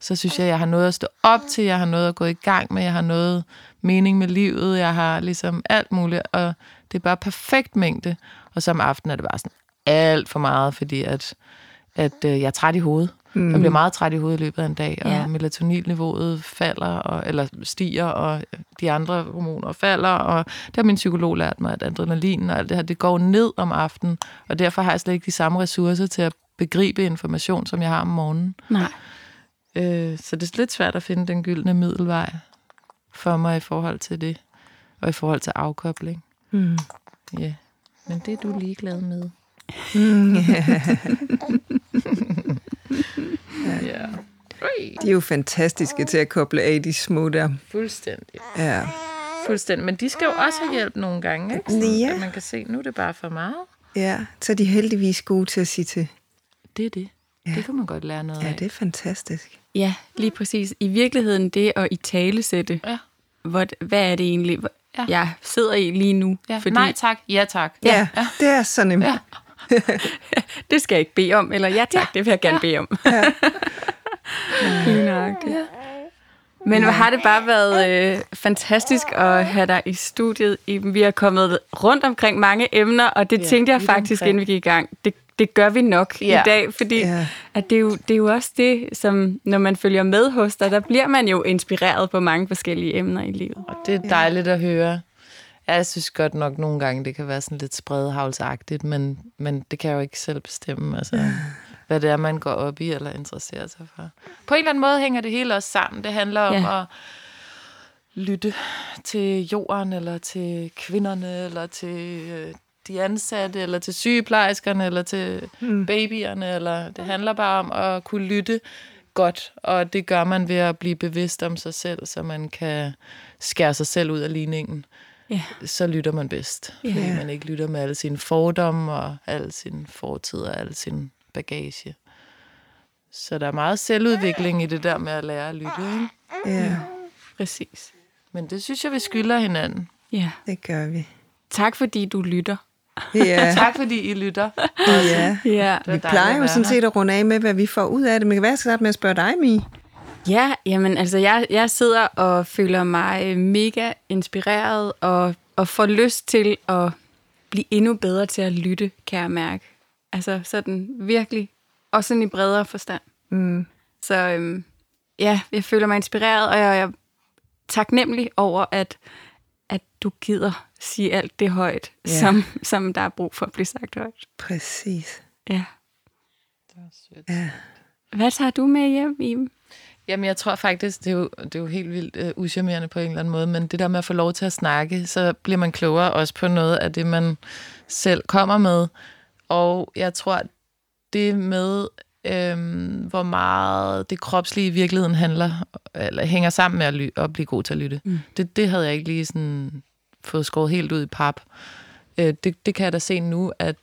Så synes jeg, jeg har noget at stå op til, jeg har noget at gå i gang med, jeg har noget mening med livet, jeg har ligesom alt muligt, og det er bare perfekt mængde. Og så om aftenen er det bare sådan alt for meget, fordi at, at øh, jeg er træt i hovedet. Mm. Jeg bliver meget træt i hovedet i løbet af en dag, og Ja. melatoninniveauet falder, og, eller stiger, og de andre hormoner falder, og det har min psykolog lært mig, at adrenalin og alt det her, det går ned om aftenen, og derfor har jeg slet ikke de samme ressourcer til at begribe information, som jeg har om morgenen. Nej. Øh, så det er lidt svært at finde den gyldne middelvej for mig i forhold til det, og i forhold til afkobling. Mm. Ja, men det er du ligeglad med. Mm, ja. Ja, De er jo fantastiske til at koble af, de små der. fuldstændig. Ja. Fuldstændig. Men de skal jo også have hjælp nogle gange, ikke? Sådan, Ja. At man kan se, nu er det bare for meget. ja, så er de heldigvis gode til at sige til. Det er det. Ja. Ja. Det kan man godt lære noget Ja, af. det er fantastisk. Ja, lige præcis. I virkeligheden det at i tale sætte, Ja. hvor, hvad er det egentlig, Ja. jeg sidder i lige nu? Ja. Fordi... Nej tak, ja tak. Ja, ja. det er så nemt. Ja. Det skal jeg ikke bede om, eller ja tak, ja. det vil jeg gerne bede om. Nøjagtigt. Men ja. har det bare været øh, fantastisk at have dig i studiet. Iben. Vi har kommet rundt omkring mange emner, og det ja, Ja, tænkte jeg faktisk, omkring. inden vi gik i gang. Det, det gør vi nok ja. Ja. i dag, fordi Ja. ja. at det, er jo, det er jo også det, som når man følger med hos dig, der bliver man jo inspireret på mange forskellige emner i livet. Og det er dejligt at høre. Ja, Jeg synes godt nok nogle gange, det kan være sådan lidt spredhavlsagtigt, men, men det kan jeg jo ikke selv bestemme, altså, hvad det er, man går op i eller interesserer sig for. På en eller anden måde hænger det hele også sammen. Det handler om Ja. at lytte til jorden, eller til kvinderne, eller til øh, de ansatte, eller til sygeplejerskerne, eller til mm. babyerne. Eller, det handler bare om at kunne lytte godt, og det gør man ved at blive bevidst om sig selv, så man kan skære sig selv ud af ligningen. Ja. Så lytter man bedst, Ja. fordi man ikke lytter med alle sine fordomme og alle sine fortid og alle sin bagage. Så der er meget selvudvikling i det der med at lære at lytte, ikke? Ja, Præcis. Men det synes jeg, vi skylder hinanden. Ja. det gør vi. Tak fordi du lytter. Ja, Tak fordi I lytter. ja. Ja. Vi plejer jo sådan set at runde af med, hvad vi får ud af det. Men kan være, jeg skal starte med at spørge dig, Mi. Ja, jamen altså, jeg, jeg sidder og føler mig mega inspireret og, og får lyst til at blive endnu bedre til at lytte, kan jeg mærke. Altså sådan virkelig, og sådan i bredere forstand. Mm. Så øhm, ja, jeg føler mig inspireret, og jeg, jeg er taknemmelig over, at, at du gider sige alt det højt, Ja. yeah. som, som der er brug for at blive sagt højt. Præcis. Ja. Ja. Hvad tager du med hjem, Iben? Jamen, jeg tror faktisk, det er jo, det er jo helt vildt uh, uschammerende på en eller anden måde, men det der med at få lov til at snakke, så bliver man klogere også på noget af det, man selv kommer med. Og jeg tror, det med, øhm, hvor meget det kropslige i virkeligheden handler, eller hænger sammen med at, ly- at blive god til at lytte, mm. det, det havde jeg ikke lige sådan fået skåret helt ud i pap. Øh, det, det kan jeg da se nu, at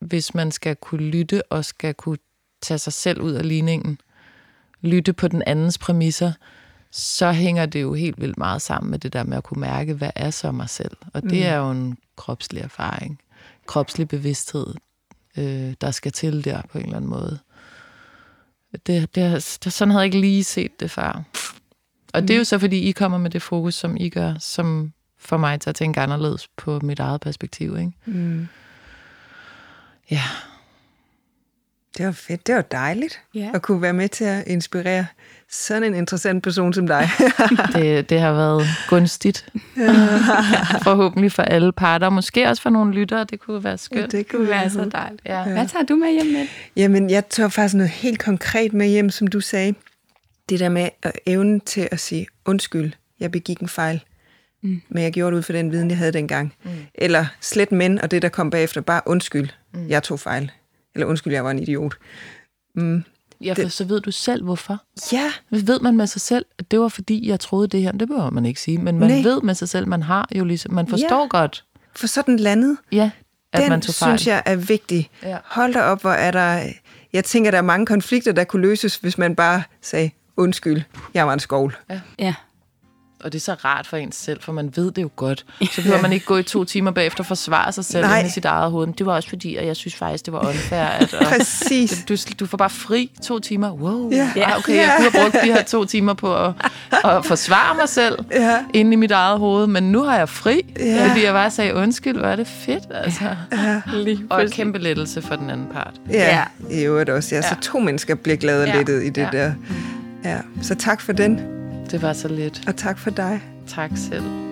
hvis man skal kunne lytte og skal kunne tage sig selv ud af ligningen, lytte på den andens præmisser, så hænger det jo helt vildt meget sammen med det der med at kunne mærke, hvad er så mig selv? Og det Mm. er jo en kropslig erfaring, kropslig bevidsthed, øh, der skal til der på en eller anden måde. Det, det, det, sådan havde jeg ikke lige set det før. Og det er jo så, fordi I kommer med det fokus, som I gør, som får mig til at tænke anderledes på mit eget perspektiv. Ikke? Mm. Ja, Det var fedt. Det var dejligt Ja. at kunne være med til at inspirere sådan en interessant person som dig. det, det har været gunstigt. Forhåbentlig for alle parter. Måske også for nogle lyttere. Det kunne være skønt. det Det kunne være så dejligt. Ja. Hvad tager du med hjem med? Jamen, jeg tør faktisk noget helt konkret med hjem, som du sagde. Det der med at evnen til at sige, undskyld, jeg begik en fejl. Mm. Men jeg gjorde det ud for den viden, jeg havde dengang. Mm. Eller slet men, og det, der kom bagefter, bare undskyld, mm. jeg tog fejl. Eller undskyld, jeg var en idiot. Mm. Ja, for så ved du selv, hvorfor. Ja, Ved man med sig selv, at det var fordi, jeg troede det her. Det behøver man ikke sige, men man Nej. ved med sig selv, man har jo ligesom, man forstår Ja. godt, for sådan landet. ja, at den man tog fejl. synes jeg er vigtig. Ja. Hold da op, hvor er der... Jeg tænker, der er mange konflikter, der kunne løses, hvis man bare sagde, undskyld, jeg var en skovl. Ja. Og det er så rart for en selv, for man ved det jo godt. Så behøver man ikke gå i to timer bagefter og forsvare sig selv i sit eget hoved. Men det var også fordi, at jeg synes faktisk, det var unfair. At, Præcis. du, du får bare fri to timer. Wow, Ja. ja. okay, jeg kunne have brugt de her to timer på at, at forsvare mig selv Ja. inde i mit eget hoved. Men nu har jeg fri, Ja. fordi jeg bare sagde undskyld. Hvor er det fedt, altså. Lige Og en kæmpe lettelse for den anden part. Ja, i øvrigt også. Ja, så Ja. to mennesker bliver glade og Ja. lettet i det Ja. der. Ja, så tak for den, Det var så lidt. og tak for dig. Tak selv.